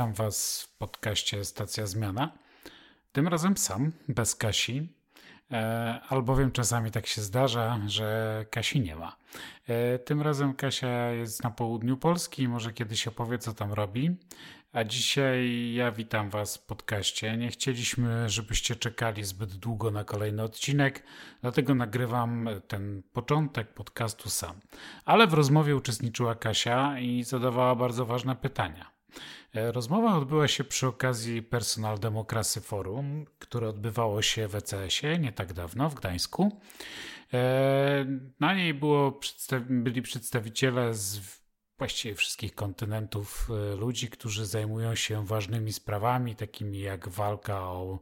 Witam Was w podcaście Stacja Zmiana. Tym razem sam, bez Kasi, e, albowiem czasami tak się zdarza, że Kasi nie ma. E, tym razem Kasia jest na południu Polski, może kiedyś opowie, co tam robi. A dzisiaj ja witam Was w podcaście. Nie chcieliśmy, żebyście czekali zbyt długo na kolejny odcinek, dlatego nagrywam ten początek podcastu sam. Ale w rozmowie uczestniczyła Kasia i zadawała bardzo ważne pytania. E, rozmowa odbyła się przy okazji Personal Democracy Forum, które odbywało się w ECS-ie nie tak dawno w Gdańsku. E, na niej było, byli przedstawiciele z właściwie wszystkich kontynentów e, ludzi, którzy zajmują się ważnymi sprawami, takimi jak walka o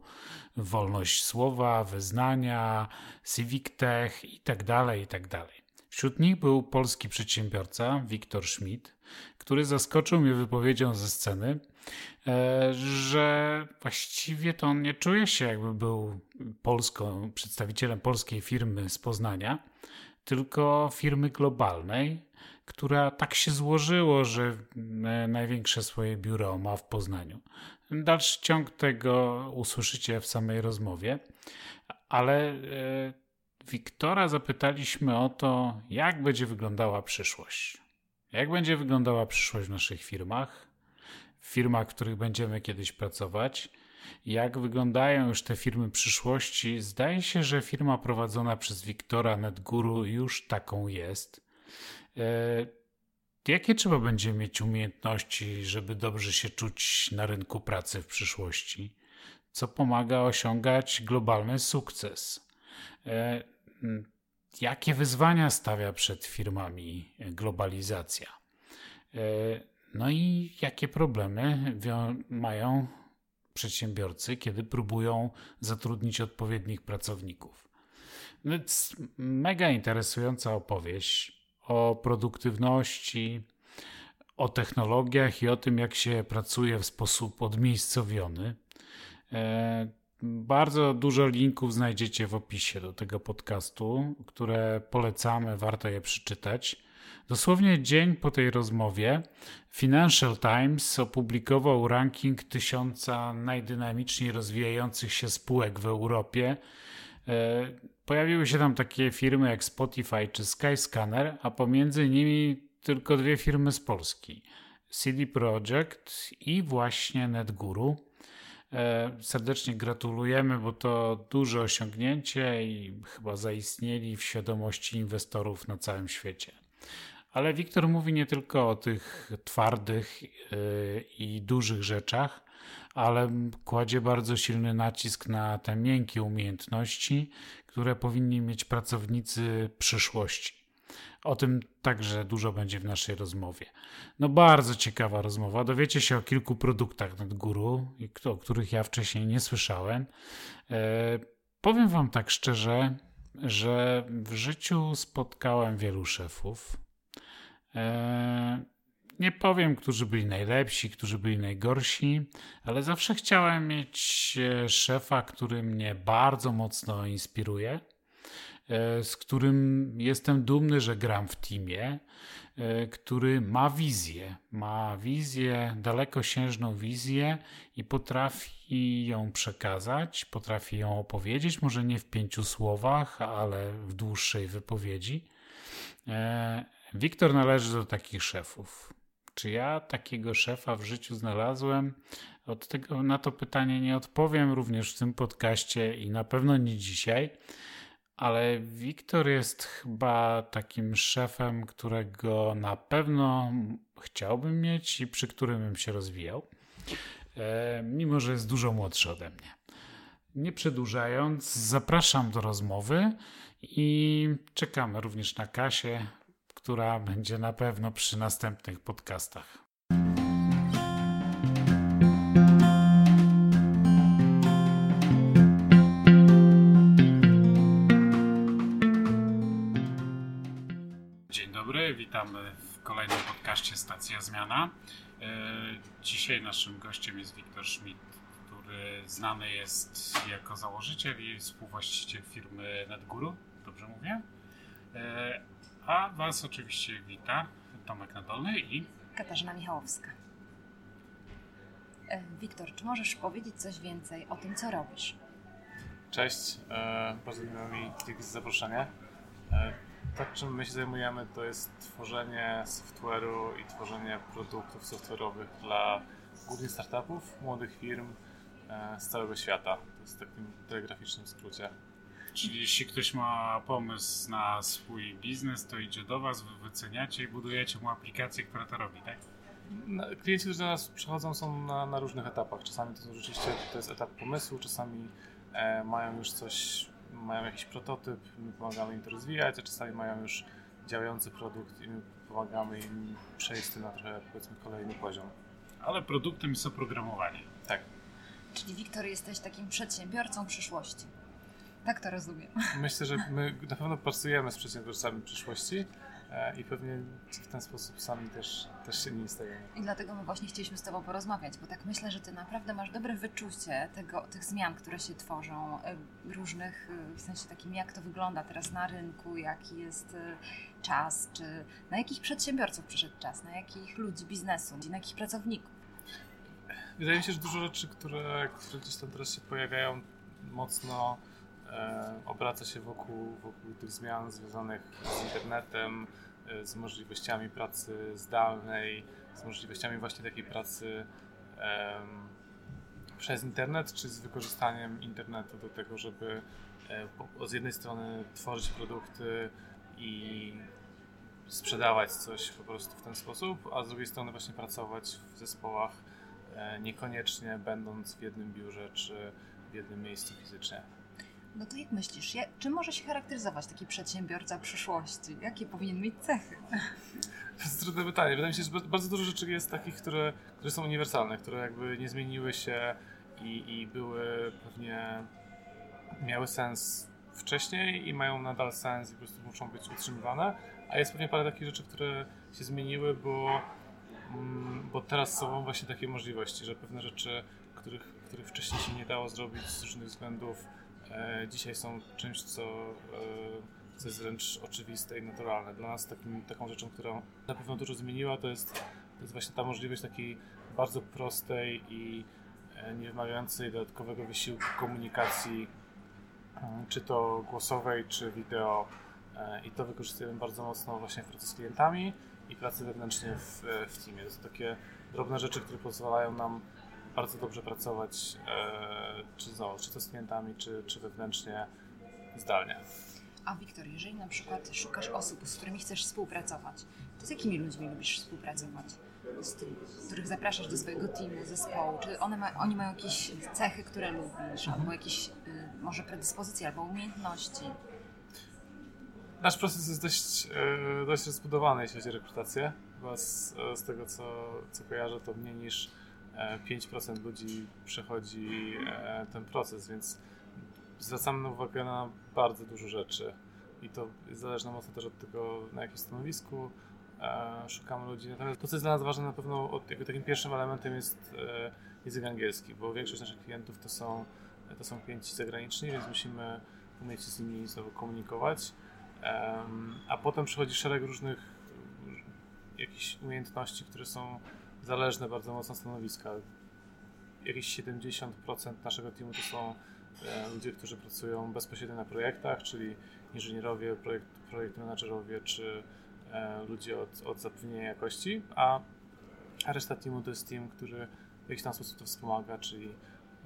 wolność słowa, wyznania, civic tech itd., tak itd. Tak Wśród nich był polski przedsiębiorca Wiktor Schmidt, który zaskoczył mnie wypowiedzią ze sceny, e, że właściwie to on nie czuje się jakby był polską, przedstawicielem polskiej firmy z Poznania, tylko firmy globalnej, która tak się złożyło, że e, największe swoje biuro ma w Poznaniu. Dalszy ciąg tego usłyszycie w samej rozmowie, ale e, Wiktora zapytaliśmy o to, jak będzie wyglądała przyszłość. Jak będzie wyglądała przyszłość w naszych firmach, w firmach, w których będziemy kiedyś pracować, jak wyglądają już te firmy przyszłości. Zdaje się, że firma prowadzona przez Wiktora NetGuru już taką jest. E, jakie trzeba będzie mieć umiejętności, żeby dobrze się czuć na rynku pracy w przyszłości? Co pomaga osiągać globalny sukces? E, jakie wyzwania stawia przed firmami globalizacja? E, no i jakie problemy mają przedsiębiorcy, kiedy próbują zatrudnić odpowiednich pracowników? Więc mega interesująca opowieść o produktywności, o technologiach i o tym, jak się pracuje w sposób odmiejscowiony. Bardzo dużo linków znajdziecie w opisie do tego podcastu, które polecamy, warto je przeczytać. Dosłownie dzień po tej rozmowie Financial Times opublikował ranking tysiąca najdynamiczniej rozwijających się spółek w Europie. E, Pojawiły się tam takie firmy jak Spotify czy Skyscanner, a pomiędzy nimi tylko dwie firmy z Polski: CD Projekt i właśnie NetGuru. E, serdecznie gratulujemy, bo to duże osiągnięcie i chyba zaistnieli w świadomości inwestorów na całym świecie. Ale Wiktor mówi nie tylko o tych twardych e, i dużych rzeczach, ale kładzie bardzo silny nacisk na te miękkie umiejętności, które powinni mieć pracownicy przyszłości. O tym także dużo będzie w naszej rozmowie. No bardzo ciekawa rozmowa. Dowiecie się o kilku produktach NetGuru, o których ja wcześniej nie słyszałem. E, powiem wam tak szczerze, że w życiu spotkałem wielu szefów. E, nie powiem, którzy byli najlepsi, którzy byli najgorsi, ale zawsze chciałem mieć e, szefa, który mnie bardzo mocno inspiruje, z którym jestem dumny, że gram w teamie, e, który ma wizję, ma wizję, dalekosiężną wizję i potrafi ją przekazać, potrafi ją opowiedzieć, może nie w pięciu słowach, ale w dłuższej wypowiedzi. Wiktor należy do takich szefów. Czy ja takiego szefa w życiu znalazłem? Od tego na to pytanie nie odpowiem również w tym podcaście i na pewno nie dzisiaj. Ale Wiktor jest chyba takim szefem, którego na pewno chciałbym mieć i przy którym bym się rozwijał, e, mimo że jest dużo młodszy ode mnie. Nie przedłużając, zapraszam do rozmowy i czekamy również na Kasię, która będzie na pewno przy następnych podcastach. Witamy w kolejnym podcaście Stacja Zmiana. E, dzisiaj naszym gościem jest Wiktor Schmidt, który znany jest jako założyciel i współwłaściciel firmy NetGuru. Dobrze mówię? E, a Was oczywiście wita Tomek Nadolny i Katarzyna Michałowska. E, Wiktor, czy możesz powiedzieć coś więcej o tym, co robisz? Cześć, bardzo miło mi dzięki za zaproszenie. To, czym my się zajmujemy, to jest tworzenie software'u i tworzenie produktów software'owych dla głównie startupów, młodych firm e, z całego świata. To jest w takim telegraficznym skrócie. Czyli jeśli ktoś ma pomysł na swój biznes, to idzie do Was, wy wyceniacie i budujecie mu aplikację, która to robi, tak? No, Klienci, którzy do nas przychodzą, są na, na różnych etapach. Czasami to są rzeczywiście to jest etap pomysłu, czasami e, mają już coś, mają jakiś prototyp, my pomagamy im to rozwijać, a czasami mają już działający produkt i my pomagamy im przejść na trochę powiedzmy kolejny poziom. Ale produktem jest oprogramowanie. Tak. Czyli Wiktor, jesteś takim przedsiębiorcą przyszłości. Tak to rozumiem. Myślę, że my na pewno pracujemy z przedsiębiorcami przyszłości i pewnie w ten sposób sami też, też się nie stajemy. I dlatego my właśnie chcieliśmy z Tobą porozmawiać, bo tak myślę, że Ty naprawdę masz dobre wyczucie tego, tych zmian, które się tworzą, y, różnych, y, w sensie takim, jak to wygląda teraz na rynku, jaki jest czas, czy na jakich przedsiębiorców przyszedł czas, na jakich ludzi biznesu, na jakich pracowników. Wydaje mi się, że dużo rzeczy, które, które gdzieś tam teraz się pojawiają, mocno e, obraca się wokół, wokół tych zmian związanych z internetem, e, z możliwościami pracy zdalnej, z możliwościami właśnie takiej pracy przez internet, czy z wykorzystaniem internetu do tego, żeby e, z jednej strony tworzyć produkty i sprzedawać coś po prostu w ten sposób, a z drugiej strony właśnie pracować w zespołach, e, niekoniecznie będąc w jednym biurze czy w jednym miejscu fizycznie. No to jak myślisz, ja- czym może się charakteryzować taki przedsiębiorca przyszłości? Jakie powinien mieć cechy? To jest trudne pytanie. Wydaje mi się, że ba- bardzo dużo rzeczy jest takich, które, które są uniwersalne, które jakby nie zmieniły się i, i były pewnie miały sens wcześniej i mają nadal sens i po prostu muszą być utrzymywane. A jest pewnie parę takich rzeczy, które się zmieniły, bo, mm, bo teraz są właśnie takie możliwości, że pewne rzeczy, których, których wcześniej się nie dało zrobić z różnych względów, dzisiaj są czymś, co, e, co jest wręcz oczywiste i naturalne. Dla nas takim, taką rzeczą, która na pewno dużo zmieniła, to jest, to jest właśnie ta możliwość takiej bardzo prostej i e, nie wymagającej dodatkowego wysiłku komunikacji, mm, czy to głosowej, czy wideo. E, I to wykorzystujemy bardzo mocno właśnie w pracy z klientami i pracy wewnętrznie w, e, w teamie. To są takie drobne rzeczy, które pozwalają nam bardzo dobrze pracować, e, czy, znowu, czy to z klientami, czy, czy wewnętrznie, zdalnie. A Wiktor, jeżeli na przykład szukasz osób, z którymi chcesz współpracować, to z jakimi ludźmi lubisz współpracować? Z tym, których zapraszasz do swojego teamu, zespołu? Czy one ma, oni mają jakieś cechy, które lubisz, albo jakieś y, może predyspozycje, albo umiejętności? Nasz proces jest dość, e, dość rozbudowany, jeśli chodzi o rekrutację. Chyba z, e, z tego, co, co kojarzę, to mniej niż 5% ludzi przechodzi e, ten proces, więc zwracamy uwagę na bardzo dużo rzeczy. I to jest zależne mocno też od tego, na jakim stanowisku e, szukamy ludzi. Natomiast to, co jest dla nas ważne, na pewno od, jakby takim pierwszym elementem jest e, język angielski, bo większość naszych klientów to są, to są klienci zagraniczni, więc musimy umieć się z nimi znowu komunikować. A potem przychodzi szereg różnych jakichś umiejętności, które są zależne bardzo mocno stanowiska. Jakieś 70% naszego teamu to są e, ludzie, którzy pracują bezpośrednio na projektach, czyli inżynierowie, projekt, projekt menadżerowie czy e, ludzie od, od zapewnienia jakości, a a reszta teamu to jest team, który w jakiś tam sposób to wspomaga, czyli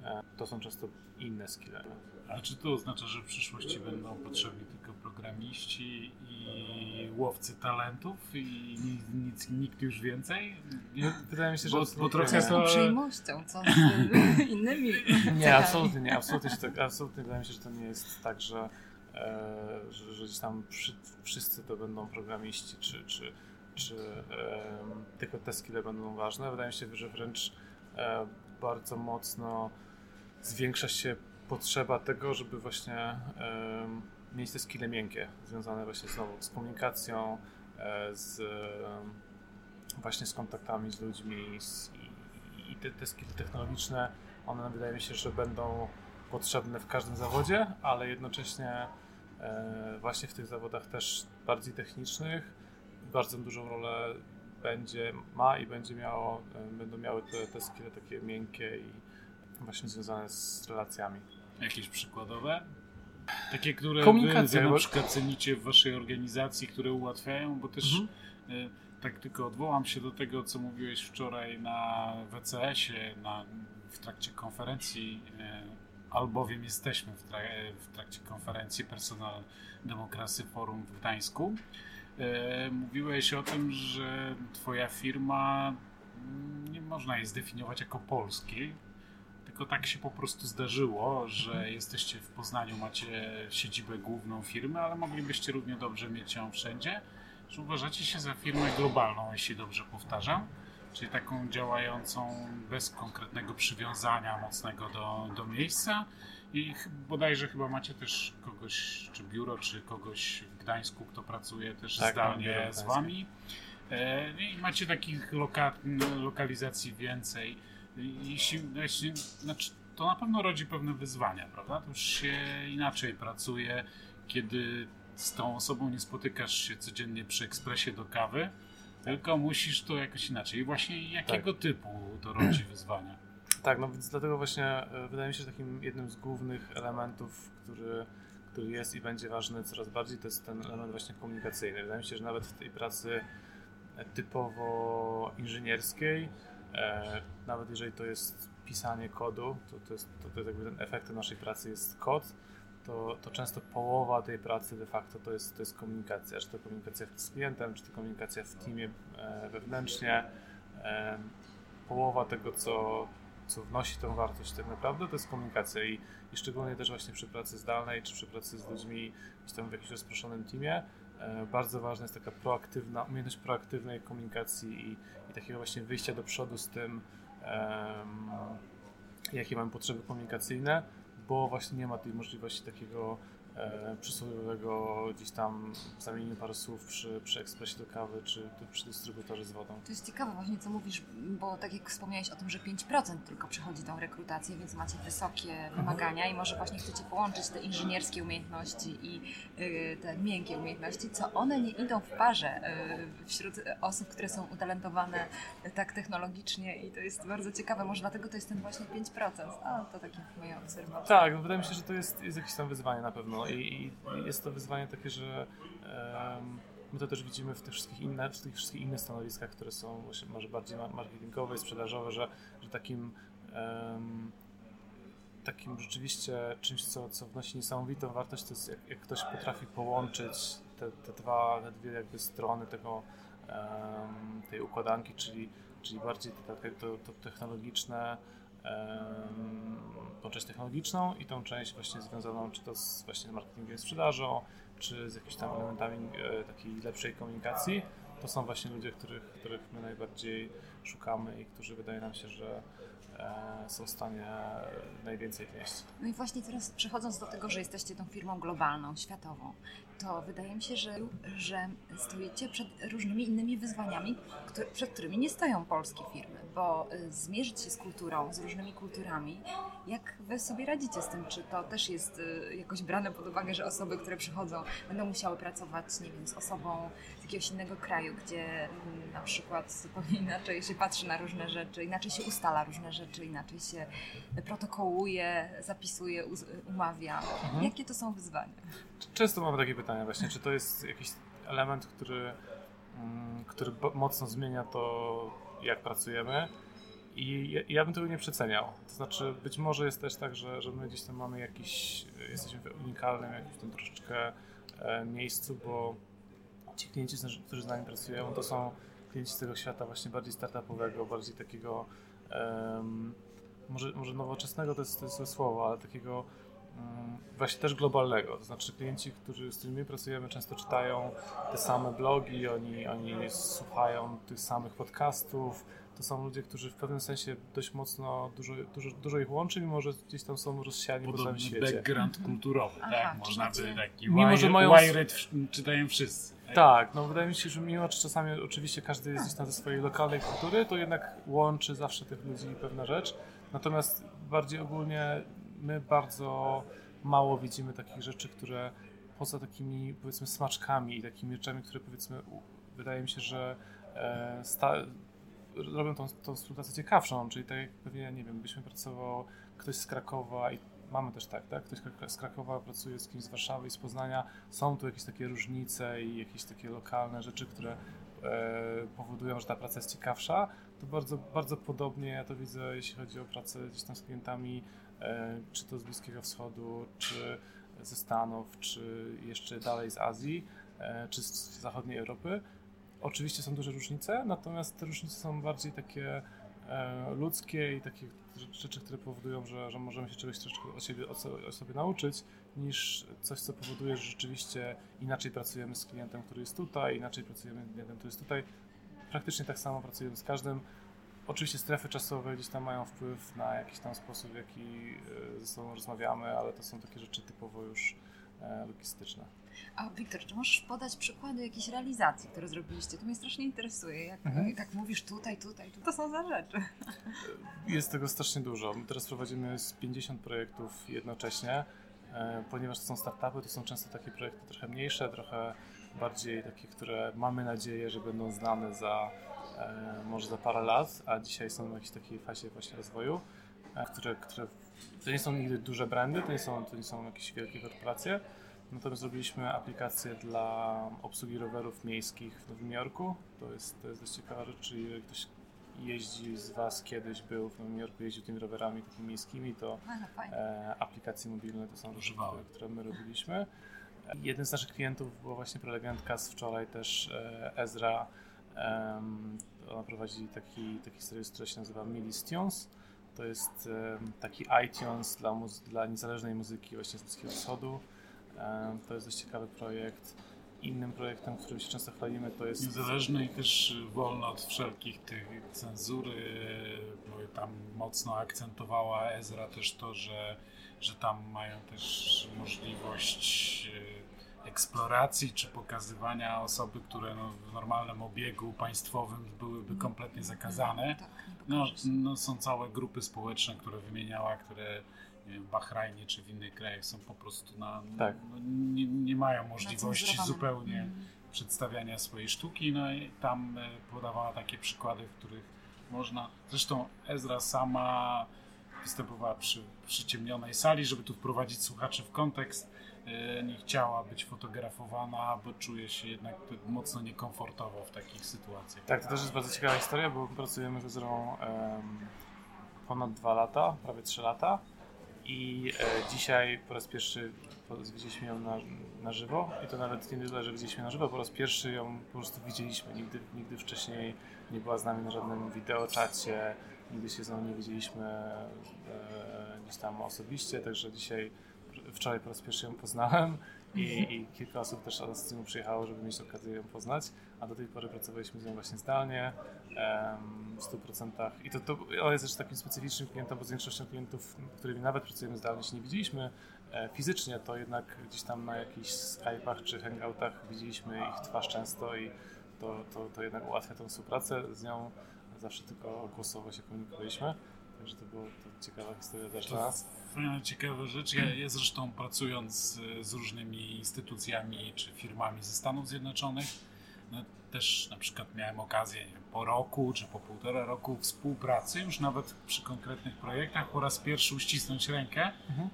e, to są często inne skille. A czy to oznacza, że w przyszłości będą potrzebni tylko programiści i łowcy talentów i nic, nic, nikt już więcej? Nie? Wydaje mi się, że Bo- bo trochę nie. Z to- uprzejmością, co z innymi Nie, absolutnie nie, absolutnie, się tak, absolutnie wydaje mi się, że to nie jest tak, że, e, że, że gdzieś tam przy, wszyscy to będą programiści, czy, czy, czy em, tylko te skille będą ważne. Wydaje mi się, że wręcz e, bardzo mocno zwiększa się potrzeba tego, żeby właśnie mieć te skille miękkie, związane właśnie znowu z komunikacją, e, z em, właśnie z kontaktami z ludźmi z, i, i te, te skille technologiczne, one wydaje mi się, że będą potrzebne w każdym zawodzie, ale jednocześnie e, właśnie w tych zawodach też bardziej technicznych bardzo dużą rolę będzie, ma i będzie miało, będą miały te, te skille takie miękkie i właśnie związane z relacjami. Jakieś przykładowe? Takie, które Komunikacja, wy, na przykład cenicie w waszej organizacji, które ułatwiają, bo też Mhm. e, tak tylko odwołam się do tego, co mówiłeś wczoraj na WCS-ie, na, w trakcie konferencji, e, albowiem jesteśmy w, w trakcie konferencji Personal Democracy Forum w Gdańsku. E, mówiłeś o tym, że twoja firma mm, nie można jej zdefiniować jako polskiej, tylko tak się po prostu zdarzyło, że jesteście w Poznaniu, macie siedzibę główną firmy, ale moglibyście równie dobrze mieć ją wszędzie, że uważacie się za firmę globalną, jeśli dobrze powtarzam, czyli taką działającą bez konkretnego przywiązania mocnego do, do miejsca i bodajże chyba macie też kogoś, czy biuro, czy kogoś w Gdańsku, kto pracuje też Tak, zdalnie z wami. E, I macie takich loka lokalizacji więcej. Jeśli, jeśli, znaczy, to na pewno rodzi pewne wyzwania, prawda? To już się inaczej pracuje, kiedy z tą osobą nie spotykasz się codziennie przy ekspresie do kawy, tylko musisz to jakoś inaczej. I właśnie jakiego typu to rodzi wyzwania? Tak, no więc dlatego właśnie e, wydaje mi się, że takim jednym z głównych elementów, który, który jest i będzie ważny coraz bardziej, to jest ten element właśnie komunikacyjny. Wydaje mi się, że nawet w tej pracy typowo inżynierskiej, e, nawet jeżeli to jest pisanie kodu, to, to, jest, to, to jest jakby ten efektem naszej pracy jest kod, to, to często połowa tej pracy de facto to jest, to jest komunikacja, czy to komunikacja z klientem, czy to komunikacja w teamie e, wewnętrznie. E, połowa tego, co, co wnosi tą wartość tak naprawdę, to jest komunikacja. I, i szczególnie też właśnie przy pracy zdalnej, czy przy pracy z ludźmi gdzieś tam w jakimś rozproszonym teamie, e, bardzo ważna jest taka proaktywna, umiejętność proaktywnej komunikacji i takiego właśnie wyjścia do przodu z tym, em, jakie mamy potrzeby komunikacyjne, bo właśnie nie ma tej możliwości takiego przysłowiowego gdzieś tam zamienienia parę słów przy, przy ekspresie do kawy, czy przy dystrybutorze z wodą. To jest ciekawe właśnie, co mówisz, bo tak jak wspomniałeś o tym, że 5% tylko przechodzi tą rekrutację, więc macie wysokie wymagania i może właśnie chcecie połączyć te inżynierskie umiejętności i y, te miękkie umiejętności, co one nie idą w parze y, wśród osób, które są utalentowane tak technologicznie i to jest bardzo ciekawe, może dlatego to jest ten właśnie 5%. A, to takie moje obserwacje. Tak, no wydaje mi się, że to jest, jest jakieś tam wyzwanie na pewno i, i jest to wyzwanie takie, że em, my to też widzimy w tych wszystkich, inne, w tych wszystkich innych stanowiskach, które są właśnie może bardziej ma- marketingowe, sprzedażowe, że, że takim em, takim rzeczywiście czymś, co, co wnosi niesamowitą wartość, to jest jak, jak ktoś potrafi połączyć te, te dwa, te dwie jakby strony tego, em, tej układanki, czyli, czyli bardziej to, to, to, technologiczne, tą część technologiczną i tą część właśnie związaną czy to z właśnie marketingiem, sprzedażą, czy z jakimiś tam elementami e, takiej lepszej komunikacji. To są właśnie ludzie, których, których my najbardziej szukamy i którzy wydaje nam się, że e, są w stanie najwięcej wnieść. No i właśnie teraz przechodząc do tego, że jesteście tą firmą globalną, światową, to wydaje mi się, że, że stoicie przed różnymi innymi wyzwaniami, które, przed którymi nie stoją polskie firmy, bo y, zmierzyć się z kulturą, z różnymi kulturami, jak wy sobie radzicie z tym? Czy to też jest y, jakoś brane pod uwagę, że osoby, które przychodzą, będą musiały pracować, nie wiem, z osobą jakiegoś innego kraju, gdzie mm, na przykład zupełnie inaczej się patrzy na różne rzeczy, inaczej się ustala różne rzeczy, inaczej się protokołuje, zapisuje, umawia. Jakie to są wyzwania? Często mamy takie pytania właśnie, czy to jest jakiś element, który, mm, który mocno zmienia to, jak pracujemy i ja, ja bym tego nie przeceniał. To znaczy być może jest też tak, że, że my gdzieś tam mamy jakiś, jesteśmy w unikalnym jakimś tam troszeczkę e, miejscu, bo ci klienci, którzy z nami pracują, to są klienci z tego świata właśnie bardziej startupowego, bardziej takiego em, może, może nowoczesnego to jest, to jest słowo, ale takiego mm, właśnie też globalnego. To znaczy klienci, którzy, z którymi pracujemy, często czytają te same blogi, oni, oni słuchają tych samych podcastów. To są ludzie, którzy w pewnym sensie dość mocno, dużo, dużo, dużo ich łączy, mimo że gdzieś tam są rozsiani po całym Podobny świecie. background kulturowy, Aha, tak? Można by taki Mimo, że mają- czytają wszyscy. Tak, no wydaje mi się, że mimo, że czasami oczywiście każdy jest gdzieś tam ze swojej lokalnej kultury, to jednak łączy zawsze tych ludzi pewna rzecz. Natomiast bardziej ogólnie my bardzo mało widzimy takich rzeczy, które poza takimi powiedzmy smaczkami i takimi rzeczami, które powiedzmy wydaje mi się, że e, sta- robią tą, tą współpracę ciekawszą, czyli tak jak pewnie, nie wiem, byśmy pracował ktoś z Krakowa i mamy też tak, tak? Ktoś z Krakowa pracuje z kimś z Warszawy i z Poznania. Są tu jakieś takie różnice i jakieś takie lokalne rzeczy, które e, powodują, że ta praca jest ciekawsza. To bardzo, bardzo podobnie ja to widzę, jeśli chodzi o pracę gdzieś tam z klientami, e, czy to z Bliskiego Wschodu, czy ze Stanów, czy jeszcze dalej z Azji, e, czy z zachodniej Europy. Oczywiście są duże różnice, natomiast te różnice są bardziej takie ludzkie i takie rzeczy, które powodują, że, że możemy się czegoś troszeczkę o, siebie, o sobie nauczyć, niż coś, co powoduje, że rzeczywiście inaczej pracujemy z klientem, który jest tutaj, inaczej pracujemy z klientem, który jest tutaj. Praktycznie tak samo pracujemy z każdym. Oczywiście strefy czasowe gdzieś tam mają wpływ na jakiś tam sposób, w jaki e, ze sobą rozmawiamy, ale to są takie rzeczy typowo już e, logistyczne. A Wiktor, czy możesz podać przykłady jakiejś realizacji, które zrobiliście? To mnie strasznie interesuje. Jak mhm. tak mówisz tutaj, tutaj, to są za rzeczy. Jest tego strasznie dużo. My teraz prowadzimy z 50 projektów jednocześnie, e, ponieważ to są startupy, to są często takie projekty trochę mniejsze, trochę bardziej takie, które mamy nadzieję, że będą znane za e, może za parę lat, a dzisiaj są w jakiejś takiej fazie właśnie rozwoju, e, które, które to nie są nigdy duże brandy, to nie są, to nie są jakieś wielkie korporacje, Natomiast zrobiliśmy aplikację dla obsługi rowerów miejskich w Nowym Jorku. To jest, to jest dość ciekawa rzecz, czyli jeżeli ktoś jeździ z Was kiedyś był w Nowym Jorku, jeździł tymi rowerami takimi miejskimi, to e, aplikacje mobilne to są rzeczy, które, które my robiliśmy. Jeden z naszych klientów była właśnie prelegentka z wczoraj też e, Ezra. E, ona prowadzi taki, taki serwis, który się nazywa Millistunes. To jest e, taki iTunes dla, dla niezależnej muzyki właśnie z Bliskiego Wschodu. To jest dość ciekawy projekt. Innym projektem, którym się często chwalimy, to jest. Niezależny i też wolno od wszelkich tych cenzury, bo tam mocno akcentowała Ezra też to, że, że tam mają też możliwość e, eksploracji czy pokazywania osoby, które no, w normalnym obiegu państwowym byłyby kompletnie zakazane. Tak, no, no, są całe grupy społeczne, które wymieniała, które w Bahrajnie czy w innych krajach są po prostu na. Tak. No, nie, nie, mają możliwości zupełnie mm. przedstawiania swojej sztuki. No i tam e, podawała takie przykłady, w których można. Zresztą Ezra sama występowała przy przyciemnionej sali, żeby tu wprowadzić słuchaczy w kontekst. E, nie chciała być fotografowana, bo czuje się jednak mocno niekomfortowo w takich sytuacjach. Tak, to też jest bardzo ciekawa historia, bo pracujemy z Ezrą um, ponad dwa lata, prawie trzy lata i e, dzisiaj po raz pierwszy widzieliśmy ją na, na żywo. I to nawet nie tyle, że widzieliśmy na żywo, po raz pierwszy ją po prostu widzieliśmy. Nigdy, nigdy wcześniej nie była z nami na żadnym wideoczacie, nigdy się z nią nie widzieliśmy e, gdzieś tam osobiście, także dzisiaj, wczoraj po raz pierwszy ją poznałem. I, i kilka osób też z tym przyjechało, żeby mieć okazję ją poznać, a do tej pory pracowaliśmy z nią właśnie zdalnie w 100%. I to, to jest też takim specyficznym klientem, bo z większością klientów, którymi nawet pracujemy zdalnie, się nie widzieliśmy e, fizycznie, to jednak gdzieś tam na jakichś Skype'ach czy Hangoutach widzieliśmy ich twarz często i to, to, to jednak ułatwia tą współpracę. Z nią zawsze tylko głosowo się komunikowaliśmy. Także to była to ciekawa historia też dla nas. Ciekawa rzecz. Ja, ja zresztą pracując z, z różnymi instytucjami czy firmami ze Stanów Zjednoczonych, no, też na przykład miałem okazję po roku czy po półtora roku współpracy, już nawet przy konkretnych projektach, po raz pierwszy uścisnąć rękę. Mhm.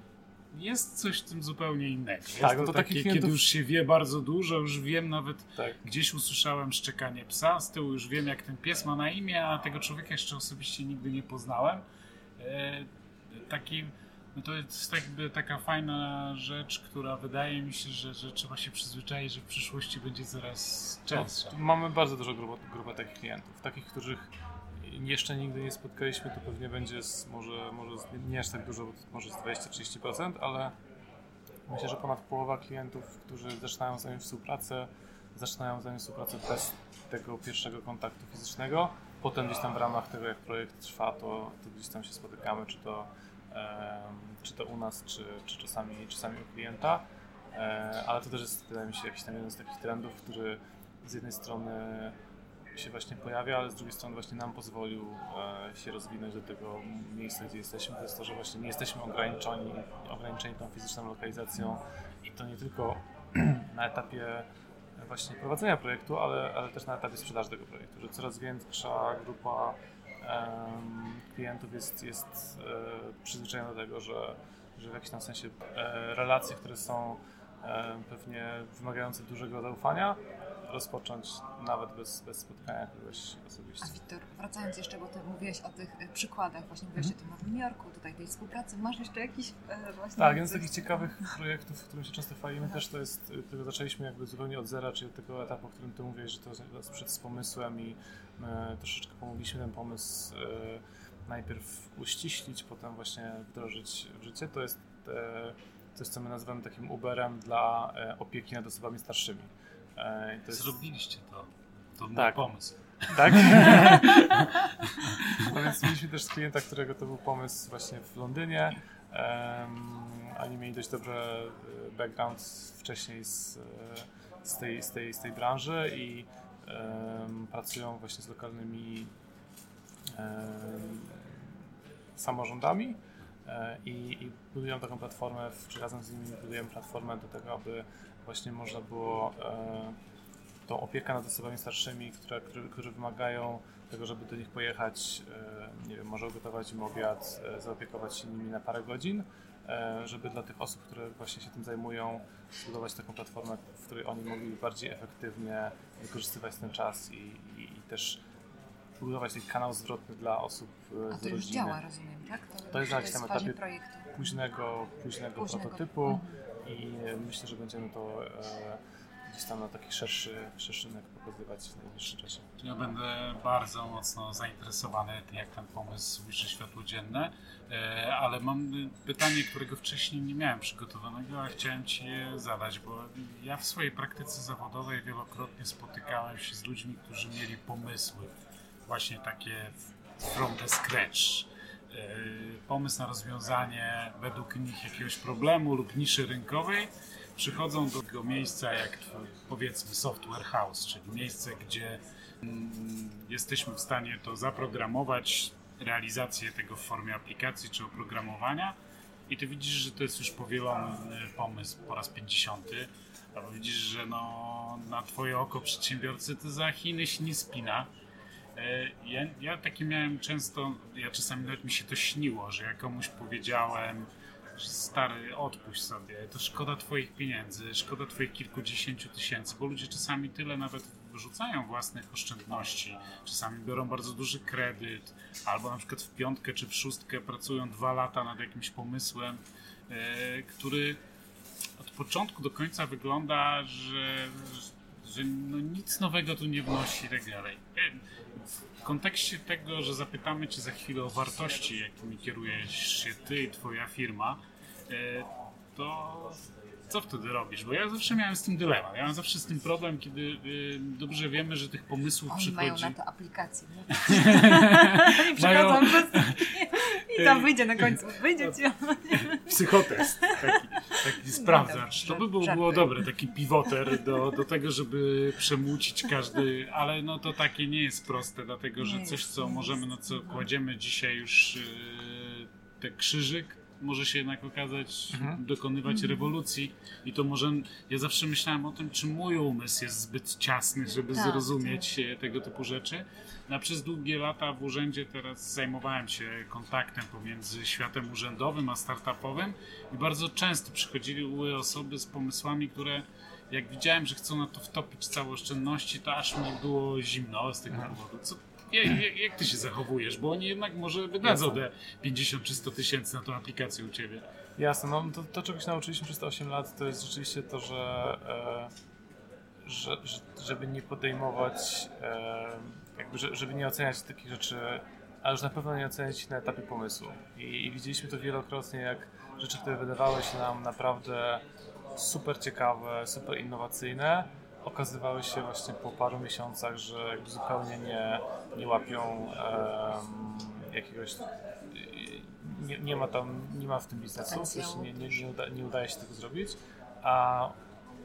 Jest coś w tym zupełnie innego. Jest tak, to, to takie, klientów... kiedy już się wie bardzo dużo, już wiem nawet, tak. gdzieś usłyszałem szczekanie psa, z tyłu już wiem jak ten pies ma na imię, a tego człowieka jeszcze osobiście nigdy nie poznałem. E, taki no to jest jakby taka fajna rzecz, która wydaje mi się, że, że trzeba się przyzwyczaić, że w przyszłości będzie coraz częstsza. No, mamy bardzo dużą grupę, grupę takich klientów, takich, których jeszcze nigdy nie spotkaliśmy, to pewnie będzie z, może, może nie aż tak dużo, może z 20-30%, ale myślę, że ponad połowa klientów, którzy zaczynają z nami współpracę, zaczynają z nami współpracę bez tego pierwszego kontaktu fizycznego. Potem gdzieś tam w ramach tego, jak projekt trwa, to, to gdzieś tam się spotykamy, czy to czy to u nas, czy, czy czasami, czasami u klienta. E, ale to też jest, wydaje mi się, jakiś tam jeden z takich trendów, który z jednej strony się właśnie pojawia, ale z drugiej strony właśnie nam pozwolił e, się rozwinąć do tego miejsca, gdzie jesteśmy. To jest to, że właśnie nie jesteśmy ograniczeni, ograniczeni tą fizyczną lokalizacją i to nie tylko na etapie właśnie prowadzenia projektu, ale, ale też na etapie sprzedaży tego projektu, że coraz większa grupa klientów jest, jest e, przyzwyczajona do tego, że, że w jakimś tam sensie e, relacje, które są e, pewnie wymagające dużego zaufania, rozpocząć nawet bez, bez spotkania kogoś osobiście. A Wiktor, wracając jeszcze, bo ty mówiłeś o tych przykładach, właśnie mówiłeś mm -hmm. o tym Nowym Jorku, tutaj tej współpracy, masz jeszcze jakiś właśnie... Tak, jeden z takich ciekawych projektów, w którym się często chwalimy też to jest, którego zaczęliśmy jakby zupełnie od zera, czyli od tego etapu, o którym ty mówisz, że to przed z pomysłem i troszeczkę pomogliśmy ten pomysł e, najpierw uściślić, potem właśnie wdrożyć w życie. To jest coś, co my nazywamy takim Uberem dla e, opieki nad osobami starszymi. E, jest... Zrobiliście to. To był tak. pomysł. Tak? no więc mieliśmy też klienta, którego to był pomysł właśnie w Londynie. Um, oni mieli dość dobry background wcześniej z, z, tej, z, tej, z tej branży i pracują właśnie z lokalnymi samorządami e, i, i budują taką platformę, czy razem z nimi budujemy platformę do tego, aby właśnie można było e, tą opiekę nad osobami starszymi, które, które, które wymagają tego, żeby do nich pojechać, e, nie wiem, może ugotować im obiad, zaopiekować się nimi na parę godzin, żeby dla tych osób, które właśnie się tym zajmują, zbudować taką platformę, w której oni mogli bardziej efektywnie wykorzystywać ten czas i, i, i też budować taki kanał zwrotny dla osób e, A to już działa, rozumiem, tak? To, to jest na jakimś etapie projektu. późnego, późnego, późnego. prototypu mhm. I myślę, że będziemy to e, gdzieś tam na taki szerszy, szerszy rynek pokazywać w najbliższym czasie. Ja będę bardzo mocno zainteresowany, jak ten pomysł ujrzy światło dzienne, e, ale mam pytanie, którego wcześniej nie miałem przygotowanego, a chciałem Ci je zadać, bo ja w swojej praktyce zawodowej wielokrotnie spotykałem się z ludźmi, którzy mieli pomysły właśnie takie from the scratch. E, pomysł na rozwiązanie według nich jakiegoś problemu lub niszy rynkowej przychodzą do tego miejsca jak powiedzmy software house, czyli miejsce, gdzie mm, jesteśmy w stanie to zaprogramować, realizację tego w formie aplikacji czy oprogramowania i ty widzisz, że to jest już powielony pomysł po raz 50, albo widzisz, że no, na twoje oko przedsiębiorcy to za Chiny się nie spina. E, ja, ja takie miałem często, ja czasami nawet mi się to śniło, że ja komuś powiedziałem, stary, odpuść sobie, to szkoda twoich pieniędzy, szkoda twoich kilkudziesięciu tysięcy, bo ludzie czasami tyle nawet wyrzucają własnych oszczędności, czasami biorą bardzo duży kredyt, albo na przykład w piątkę czy w szóstkę pracują dwa lata nad jakimś pomysłem, e, który od początku do końca wygląda, że, że no nic nowego tu nie wnosi i tak dalej. E, w kontekście tego, że zapytamy Cię za chwilę o wartości, jakimi kierujesz się Ty i Twoja firma, E, to co wtedy robisz? Bo ja zawsze miałem z tym dylemat. Ja mam zawsze z tym problem, kiedy y, dobrze wiemy, że tych pomysłów Oni przychodzi... mają na to aplikację. I przechodzą przez... I tam wyjdzie na końcu. Wyjdzie ci Psychotest. Taki, taki sprawdzacz. To by było, było dobre, taki pivoter do, do tego, żeby przemłócić każdy, ale no to takie nie jest proste, dlatego że coś, co możemy, no co kładziemy dzisiaj już yy, te krzyżyk, może się jednak okazać, mhm. dokonywać mhm. rewolucji i to może, ja zawsze myślałem o tym, czy mój umysł jest zbyt ciasny, żeby tak, zrozumieć tak. tego typu rzeczy. Na przez długie lata w urzędzie teraz zajmowałem się kontaktem pomiędzy światem urzędowym a startupowym i bardzo często przychodziły osoby z pomysłami, które jak widziałem, że chcą na to wtopić całe oszczędności, to aż mi było zimno z tego mhm. powodu. Co jak, jak, ty się zachowujesz? Bo oni jednak może wydadzą te 50 czy 100 tysięcy na tą aplikację u ciebie. Jasne, no to, to czego się nauczyliśmy przez te 8 lat, to jest rzeczywiście to, że, e, że, że żeby nie podejmować, e, jakby, żeby nie oceniać takich rzeczy, ale już na pewno nie oceniać na etapie pomysłu. I, I widzieliśmy to wielokrotnie, jak rzeczy, które wydawały się nam naprawdę super ciekawe, super innowacyjne, okazywały się właśnie po paru miesiącach, że zupełnie nie, nie łapią jakiegoś nie, nie, ma tam, nie ma w tym biznesu, nie, nie, nie, uda, nie udaje się tego zrobić, a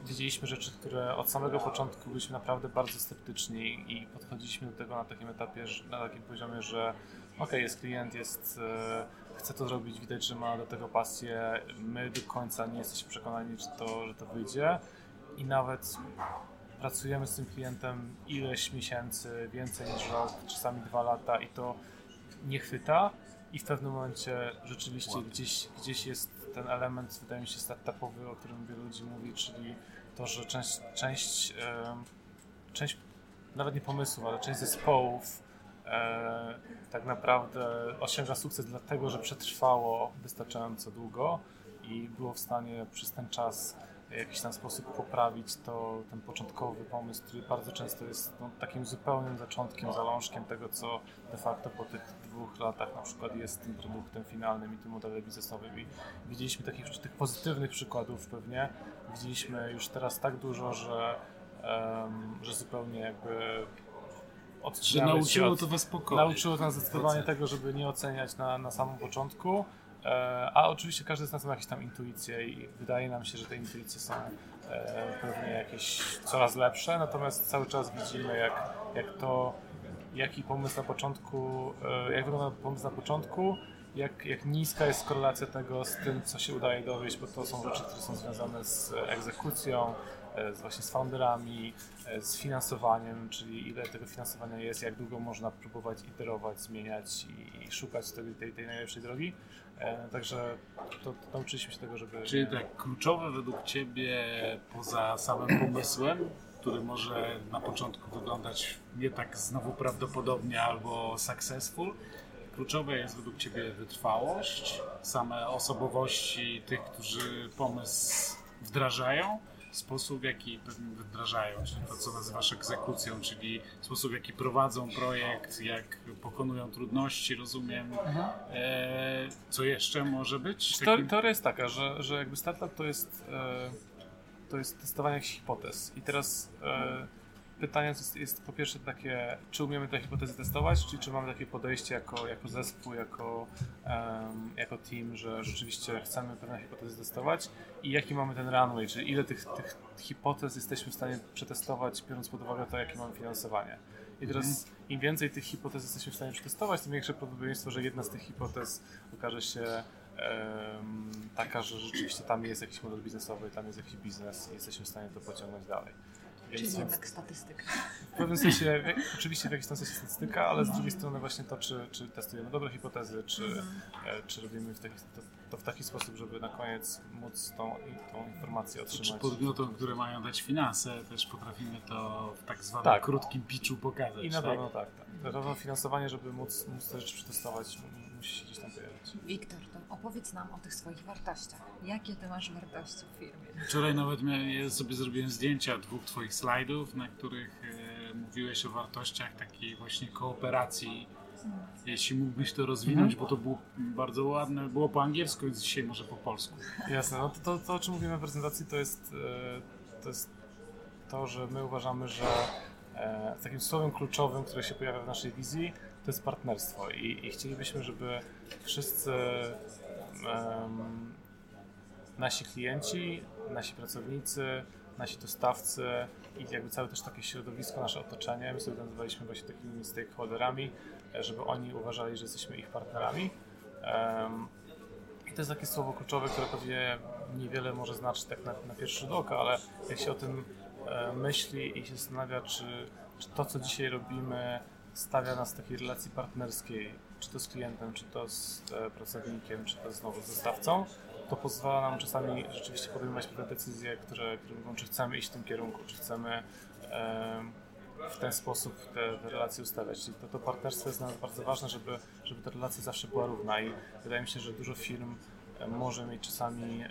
widzieliśmy rzeczy, które od samego początku byliśmy naprawdę bardzo sceptyczni i podchodziliśmy do tego na takim etapie, na takim poziomie, że ok, jest klient, jest, e, chce to zrobić, widać, że ma do tego pasję, my do końca nie jesteśmy przekonani, czy to, że to wyjdzie i nawet pracujemy z tym klientem ileś miesięcy, więcej niż rok, czasami dwa lata i to nie chwyta. I w pewnym momencie rzeczywiście gdzieś, gdzieś jest ten element, wydaje mi się, startupowy, o którym wielu ludzi mówi, czyli to, że część, część, część nawet nie pomysłów, ale część zespołów e, tak naprawdę osiąga sukces dlatego, że przetrwało wystarczająco długo i było w stanie przez ten czas w jakiś tam sposób poprawić to, ten początkowy pomysł, który bardzo często jest no, takim zupełnym zaczątkiem, zalążkiem tego, co de facto po tych dwóch latach na przykład jest tym produktem finalnym i tym modelem biznesowym. I widzieliśmy takich tych pozytywnych przykładów pewnie. Widzieliśmy już teraz tak dużo, że, um, że zupełnie jakby że nauczyło od, to was pokoju. Nauczyło nas zdecydowanie tego, żeby nie oceniać na, na samym początku, a oczywiście każdy z nas ma jakieś tam intuicje i wydaje nam się, że te intuicje są e, pewnie jakieś coraz lepsze, natomiast cały czas widzimy jak, jak to, jaki pomysł na początku, e, jak wygląda pomysł na początku, jak, jak niska jest korelacja tego z tym, co się udaje dowieść, bo to są rzeczy, które są związane z egzekucją, z właśnie z founderami, z finansowaniem, czyli ile tego finansowania jest, jak długo można próbować iterować, zmieniać i, i szukać tej, tej, tej najlepszej drogi. E, także to, to nauczyliśmy się tego, żeby. Czyli tak, kluczowe według Ciebie poza samym pomysłem, który może na początku wyglądać nie tak znowu prawdopodobnie albo successful, kluczowe jest według Ciebie wytrwałość, same osobowości tych, którzy pomysł wdrażają sposób, w jaki wdrażają, czyli to, co nazywasz egzekucją, czyli sposób, w jaki prowadzą projekt, jak pokonują trudności, rozumiem. Mhm. E, co jeszcze może być? Takim... Teoria jest taka, że, że jakby startup to jest, e, to jest testowanie jakichś hipotez. I teraz e, pytanie jest, jest, po pierwsze takie, czy umiemy te hipotezy testować, czy, czy mamy takie podejście jako, jako zespół, jako, um, jako team, że rzeczywiście chcemy pewne hipotezy testować i jaki mamy ten runway, czyli ile tych, tych hipotez jesteśmy w stanie przetestować, biorąc pod uwagę to, jakie mamy finansowanie. I teraz mhm. im więcej tych hipotez jesteśmy w stanie przetestować, tym większe prawdopodobieństwo, że jedna z tych hipotez okaże się taka, że rzeczywiście tam jest jakiś model biznesowy, tam jest jakiś biznes i jesteśmy w stanie to pociągnąć dalej. Czyli jednak statystyka. W pewnym sensie, oczywiście w jakimś sensie statystyka, ale z drugiej strony właśnie to, czy, czy testujemy dobre hipotezy, czy, mhm. E, czy robimy w taki, to, to, w taki sposób, żeby na koniec móc tą, tą informację otrzymać. Czy podmiotom, które mają dać finanse, też potrafimy to w tak zwanym tak. krótkim pitchu pokazać. I na tak? pewno tak. tak. Na pewno finansowanie, żeby móc, móc te rzeczy przetestować, musi się gdzieś tam pojawić. Wiktor, to opowiedz nam o tych swoich wartościach. Jakie ty masz wartości w firmie? Wczoraj nawet miałem, sobie zrobiłem zdjęcia dwóch twoich slajdów, na których e, mówiłeś o wartościach takiej właśnie kooperacji. Hmm. Jeśli mógłbyś to rozwinąć, mhm. bo to było bardzo ładne, było po angielsku, więc dzisiaj może po polsku. Jasne, no to, to, to o czym mówimy w prezentacji to jest, e, to jest to, że my uważamy, że e, takim słowem kluczowym, które się pojawia w naszej wizji, to jest partnerstwo i, i chcielibyśmy, żeby wszyscy nasi klienci, nasi pracownicy, nasi dostawcy i jakby całe też takie środowisko, nasze otoczenie, my sobie nazywaliśmy właśnie takimi stakeholderami, żeby oni uważali, że jesteśmy ich partnerami. I to jest takie słowo kluczowe, które pewnie niewiele może znaczyć tak na, na pierwszy rzut oka, ale jak się o tym e, myśli i się zastanawia, czy, czy to, co dzisiaj robimy, stawia nas w takiej relacji partnerskiej, czy to z klientem, czy to z e, pracownikiem, czy to znowu z dostawcą, to pozwala nam czasami rzeczywiście podejmować pewne decyzje, które, które mówią, czy chcemy iść w tym kierunku, czy chcemy w ten sposób te, te, relacje ustawiać. Czyli to, to partnerstwo jest dla nas bardzo ważne, żeby, żeby ta relacja zawsze była równa i wydaje mi się, że dużo firm e, może mieć czasami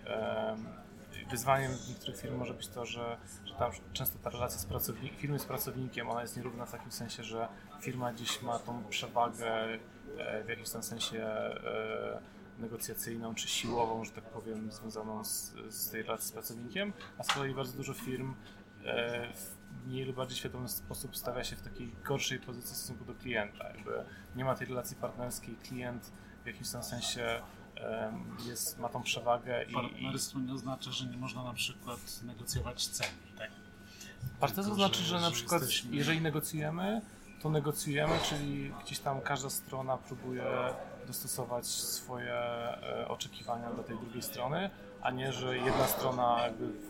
wyzwaniem niektórych firm może być to, że, że tam często ta relacja z pracownikiem, firmy z pracownikiem, ona jest nierówna w takim sensie, że firma gdzieś ma tą przewagę e, w jakimś tam sensie e, negocjacyjną czy siłową, że tak powiem, związaną z, z tej relacji z pracownikiem, a z kolei bardzo dużo firm e, w mniej lub bardziej świadomy sposób stawia się w takiej gorszej pozycji w stosunku do klienta. Jakby nie ma tej relacji partnerskiej, klient w jakimś tam sensie jest, ma tą przewagę. I, Partnerstwo nie oznacza, że nie można na przykład negocjować ceny, tak? Partnerstwo znaczy, że na przykład jesteśmy... jeżeli negocjujemy, to negocjujemy, czyli gdzieś tam każda strona próbuje dostosować swoje e, oczekiwania do tej drugiej strony, a nie, że jedna strona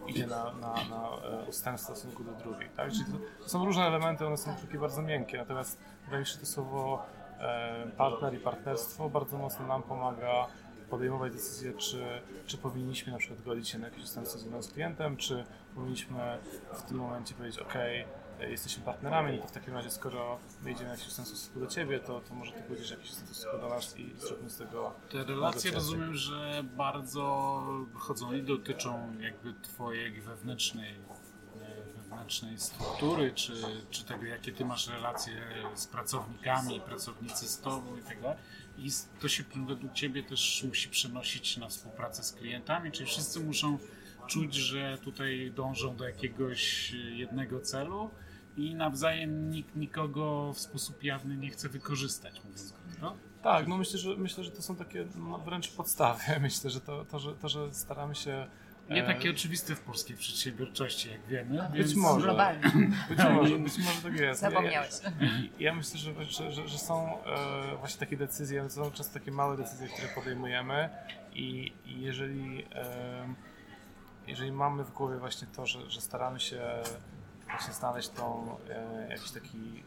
idzie na, na, na e, ustęp w stosunku do drugiej. Tak? Czyli to, to są różne elementy, one są takie bardzo miękkie, natomiast wydaje mi się, to słowo e, partner i partnerstwo bardzo mocno nam pomaga podejmować decyzję, czy, czy powinniśmy na przykład godzić się na jakiś ustęp stosunku z klientem, czy powinniśmy w tym momencie powiedzieć, ok, jesteśmy partnerami, no to w takim razie skoro wejdziemy jakiś stosunku do Ciebie, to, to może Ty pójdziesz jakiś stosunku do nas i zróbmy z tego Te relacje rozumiem, że bardzo chodzą i dotyczą jakby Twojej wewnętrznej wewnętrznej struktury, czy, czy tego, jakie ty masz relacje z pracownikami, pracownicy z tobą i tak dalej. I to się według ciebie też musi przenosić na współpracę z klientami, czyli wszyscy muszą czuć, że tutaj dążą do jakiegoś jednego celu i nawzajem nikt nikogo w sposób jawny nie chce wykorzystać, mówiąc krótko. Tak, no myślę, że myślę, że to są takie no, wręcz podstawy. Myślę, że to, to, że, to, że staramy się nie takie oczywiste w polskiej przedsiębiorczości, jak wiemy. Być więc... może. Globalnie. Być może, być może tak jest. Zapomniałeś. Ja, ja myślę, że, że, że, że są e, właśnie takie decyzje, to są często takie małe decyzje, które podejmujemy i, i jeżeli, e, jeżeli mamy w głowie właśnie to, że, że staramy się właśnie znaleźć tą, e, jakiś taki,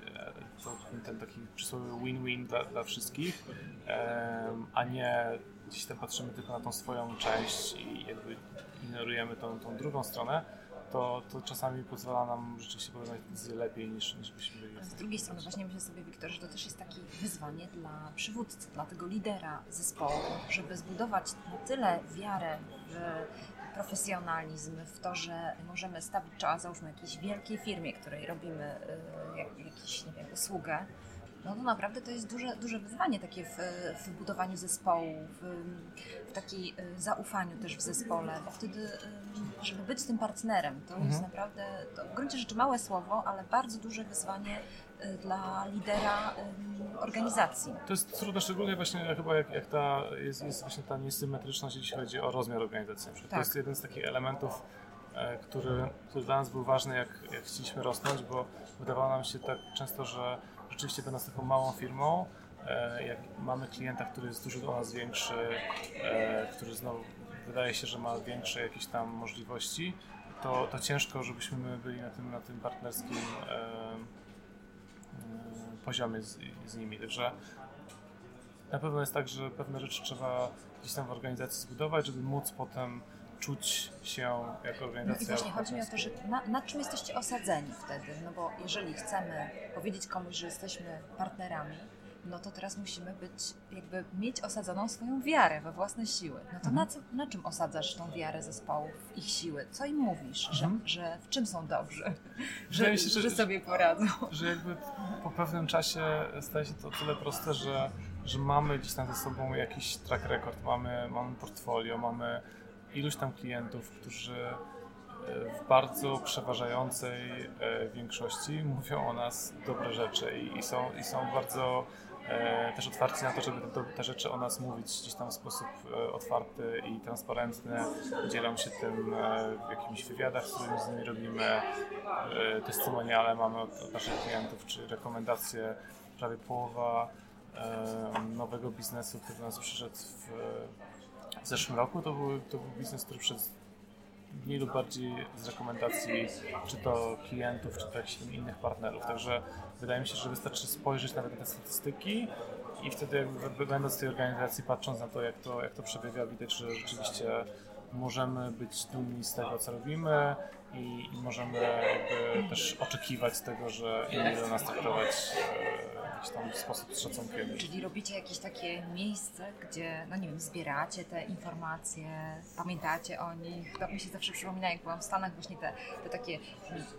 e, ten taki przysłowiowy win-win dla, dla wszystkich, e, a nie gdzieś tam patrzymy tylko na tą swoją część i jakby ignorujemy tą, tą drugą stronę, to, to czasami pozwala nam rzeczywiście podejmować decyzje lepiej niż, niż byśmy byli. Z drugiej strony właśnie myślę sobie, Wiktor, że to też jest takie wyzwanie dla przywódcy, dla tego lidera zespołu, żeby zbudować na tyle wiarę w profesjonalizm, w to, że możemy stawić czoła, załóżmy, jakiejś wielkiej firmie, której robimy y, nie wiem, usługę, no to naprawdę to jest duże, duże wyzwanie takie w, w budowaniu zespołu, w, w takiej y, zaufaniu też w zespole, bo wtedy, y, żeby być tym partnerem, to mhm. jest naprawdę, to w gruncie rzeczy małe słowo, ale bardzo duże wyzwanie y, dla lidera organizacji. To jest trudne, szczególnie właśnie chyba jak, jak ta, jest, jest właśnie ta niesymetryczność, jeśli chodzi o rozmiar organizacji. Tak. To jest jeden z takich elementów, e, który, który dla nas był ważny, jak, jak chcieliśmy rosnąć, bo wydawało nam się tak często, że rzeczywiście będąc taką małą firmą, e, jak mamy klienta, który jest dużo o nas większy, e, który znowu wydaje się, że ma większe jakieś tam możliwości, to, to ciężko, żebyśmy my byli na tym, na tym partnerskim e, poziomie z, z nimi. Także na pewno jest tak, że pewne rzeczy trzeba gdzieś tam w organizacji zbudować, żeby móc potem czuć się jako organizacja. No i właśnie chodzi mi o to, że na, na, czym jesteście osadzeni wtedy? No bo jeżeli chcemy powiedzieć komuś, że jesteśmy partnerami, no to teraz musimy być, jakby mieć osadzoną swoją wiarę we własne siły. No to mhm. na, co, na czym osadzasz tą wiarę zespołów, ich siły? Co im mówisz, mhm. że, że w czym są dobrzy? Że, się, że, że, sobie poradzą? Że jakby po pewnym czasie staje się to tyle proste, że, że mamy gdzieś tam ze sobą jakiś track record, mamy, mamy portfolio, mamy iluś tam klientów, którzy e, w bardzo przeważającej e, większości mówią o nas dobre rzeczy i, są, i są bardzo e, też otwarci na to, żeby te, te, rzeczy o nas mówić gdzieś tam w sposób otwarty i transparentny. Dzielą się tym w jakimichś wywiadach, z którymi z nimi robimy, testimoniale mamy od naszych klientów, czy rekomendacje. Prawie połowa nowego biznesu, który do nas przyszedł w w zeszłym roku to był, to był biznes, który przez mniej lub bardziej z rekomendacji czy to klientów, czy to jakichś innych partnerów. Także wydaje mi się, że wystarczy spojrzeć nawet na te statystyki i wtedy jakby będąc w tej organizacji, patrząc na to, jak to, jak to przebiega, widać, że rzeczywiście możemy być dumni z tego, co robimy i, i możemy jakby też oczekiwać tego, że inni będą nas traktować e, jakiś tam sposób z szacunkiem. Czyli robicie jakieś takie miejsce, gdzie, no nie wiem, zbieracie te informacje, pamiętacie o nich. To mi się zawsze przypomina, jak byłam w Stanach, właśnie te, te takie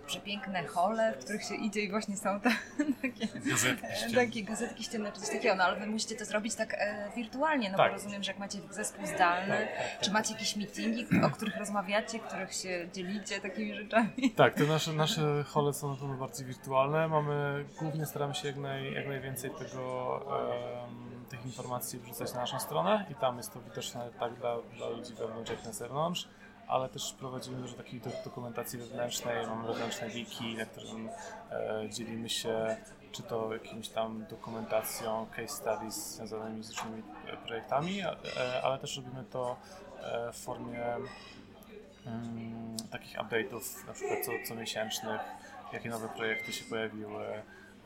przepiękne hole, w których się idzie i właśnie są te takie gazetki, takie gazetki ścienne czy coś takiego. No ale wy musicie to zrobić tak e, wirtualnie, no tak. bo rozumiem, że jak macie zespół zdalny, tak, tak, tak. czy macie jakieś meetingi, o których rozmawiacie, których się dzielicie takimi rzeczami? Tak, te nasze, nasze hole są na pewno bardziej wirtualne. Mamy, głównie staramy się jak, naj, jak najwięcej tego, tych informacji wrzucać na naszą stronę i tam jest to widoczne tak dla, dla ludzi wewnątrz, jak na zewnątrz ale też prowadzimy dużo takiej dokumentacji wewnętrznej, mamy wewnętrzne wiki, na którym e, dzielimy się czy to jakimś tam dokumentacją, case studies związanymi z różnymi projektami, ale też robimy to w formie um, takich update'ów, na przykład co, co miesięcznych, jakie nowe projekty się pojawiły,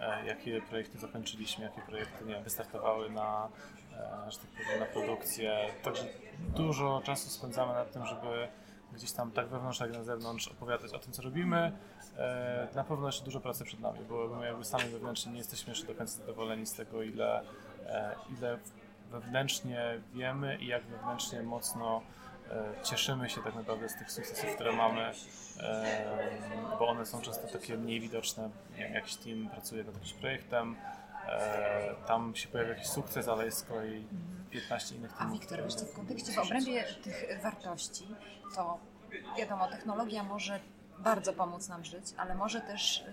e, jakie projekty zakończyliśmy, jakie projekty nie wystartowały na, e, że tak powiem, na produkcję. Także dużo czasu spędzamy nad tym, żeby gdzieś tam tak wewnątrz, jak na zewnątrz opowiadać o tym, co robimy. E, na pewno jeszcze dużo pracy przed nami, bo my jakby sami wewnętrznie nie jesteśmy jeszcze do końca zadowoleni z tego, ile, ile wewnętrznie wiemy i jak wewnętrznie mocno cieszymy się tak naprawdę z tych sukcesów, które mamy, e, bo one są często takie mniej widoczne. Jakiś team pracuje nad jakimś projektem, e, tam się pojawia jakiś sukces, ale jest z kolei 15 innych teamów. A Wiktor, wiesz co, w kontekście, w obrębie tych wartości, to wiadomo, technologia może bardzo pomóc nam żyć, ale może też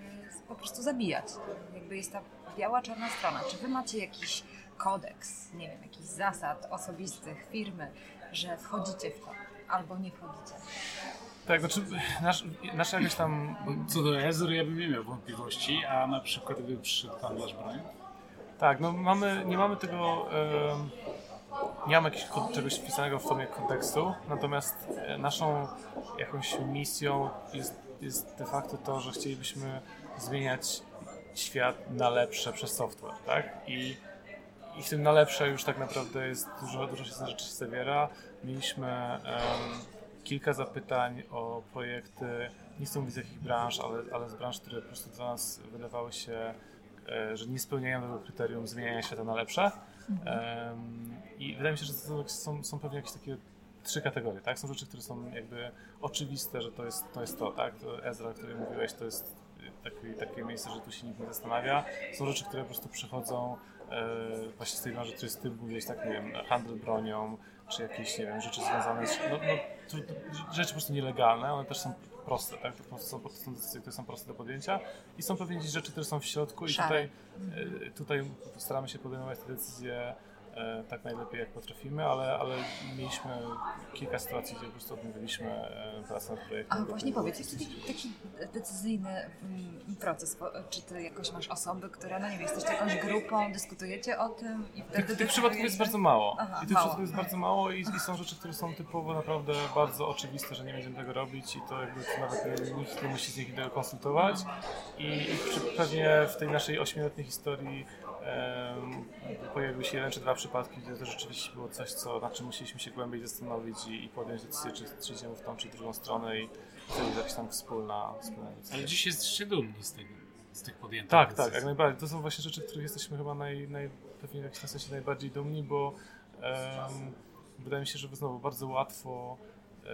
po prostu zabijać. Jakby jest ta biała, czarna strona. Czy wy macie jakiś kodeks, nie wiem, jakichś zasad osobistych firmy, że wchodzicie w to albo nie wchodzicie. Tak, znaczy nasz, nasz tam... Co do Ezry ja bym nie miał wątpliwości, a na przykład gdyby przyszedł handlarz broni? Tak, no mamy, nie mamy tego... nie mamy jakiegoś czegoś wpisanego w formie kontekstu, natomiast e, naszą jakąś misją jest, jest de facto to, że chcielibyśmy zmieniać świat na lepsze przez software, tak? I i w tym na lepsze już tak naprawdę jest dużo, dużo się rzeczy zawiera. Mieliśmy um, kilka zapytań o projekty, nie chcę mówić z jakich branż, ale, ale z branż, które po prostu dla nas wydawały się, e, że nie spełniają tego kryterium zmieniania świata na lepsze. Um, I wydaje mi się, że są, są pewnie jakieś takie trzy kategorie, tak? Są rzeczy, które są jakby oczywiste, że to jest to, jest to tak? To Ezra, o którym mówiłeś, to jest takie, takie miejsce, że tu się nikt nie zastanawia. Są rzeczy, które po prostu przychodzą właśnie z tej branży, który jest ty mówiłeś, tak, nie wiem, handel bronią, czy jakieś, nie wiem, rzeczy związane z, no, no rzeczy po prostu nielegalne, one też są proste, tak, to są, to są decyzje, które są proste do podjęcia i są pewnie rzeczy, które są w środku i tutaj, e, tutaj staramy się podejmować te decyzje E, tak najlepiej jak potrafimy, ale, ale mieliśmy kilka sytuacji, gdzie po prostu odmówiliśmy e, pracę nad projektem. A właśnie powiedz, jest taki, taki decyzyjny mm, proces? Czy ty jakoś masz osoby, które, no nie wiem, jesteście jakąś grupą, dyskutujecie o tym i wtedy Tych, tych przypadków jest bardzo mało. Aha, I tych przypadków jest bardzo mało i, i, są rzeczy, które są typowo naprawdę bardzo oczywiste, że nie będziemy tego robić i to jakby to nawet nikt nie musi z nich tego konsultować i, i pewnie w tej naszej ośmioletniej historii pojawiły się jeden czy dwa przypadki, gdzie to rzeczywiście było coś, co, nad czym musieliśmy się głębiej zastanowić i, i podjąć decyzję, czy, czy idziemy w tą czy drugą stronę i wtedy jest jakaś tam wspólna, wspólna decyzja. Ale dziś jesteście dumni z, tego, z tych podjętych Tak, decyzji. tak, jak najbardziej. To są właśnie rzeczy, których jesteśmy chyba naj, naj, pewnie w jakimś sensie najbardziej dumni, bo um, wydaje mi się, że znowu bardzo łatwo e,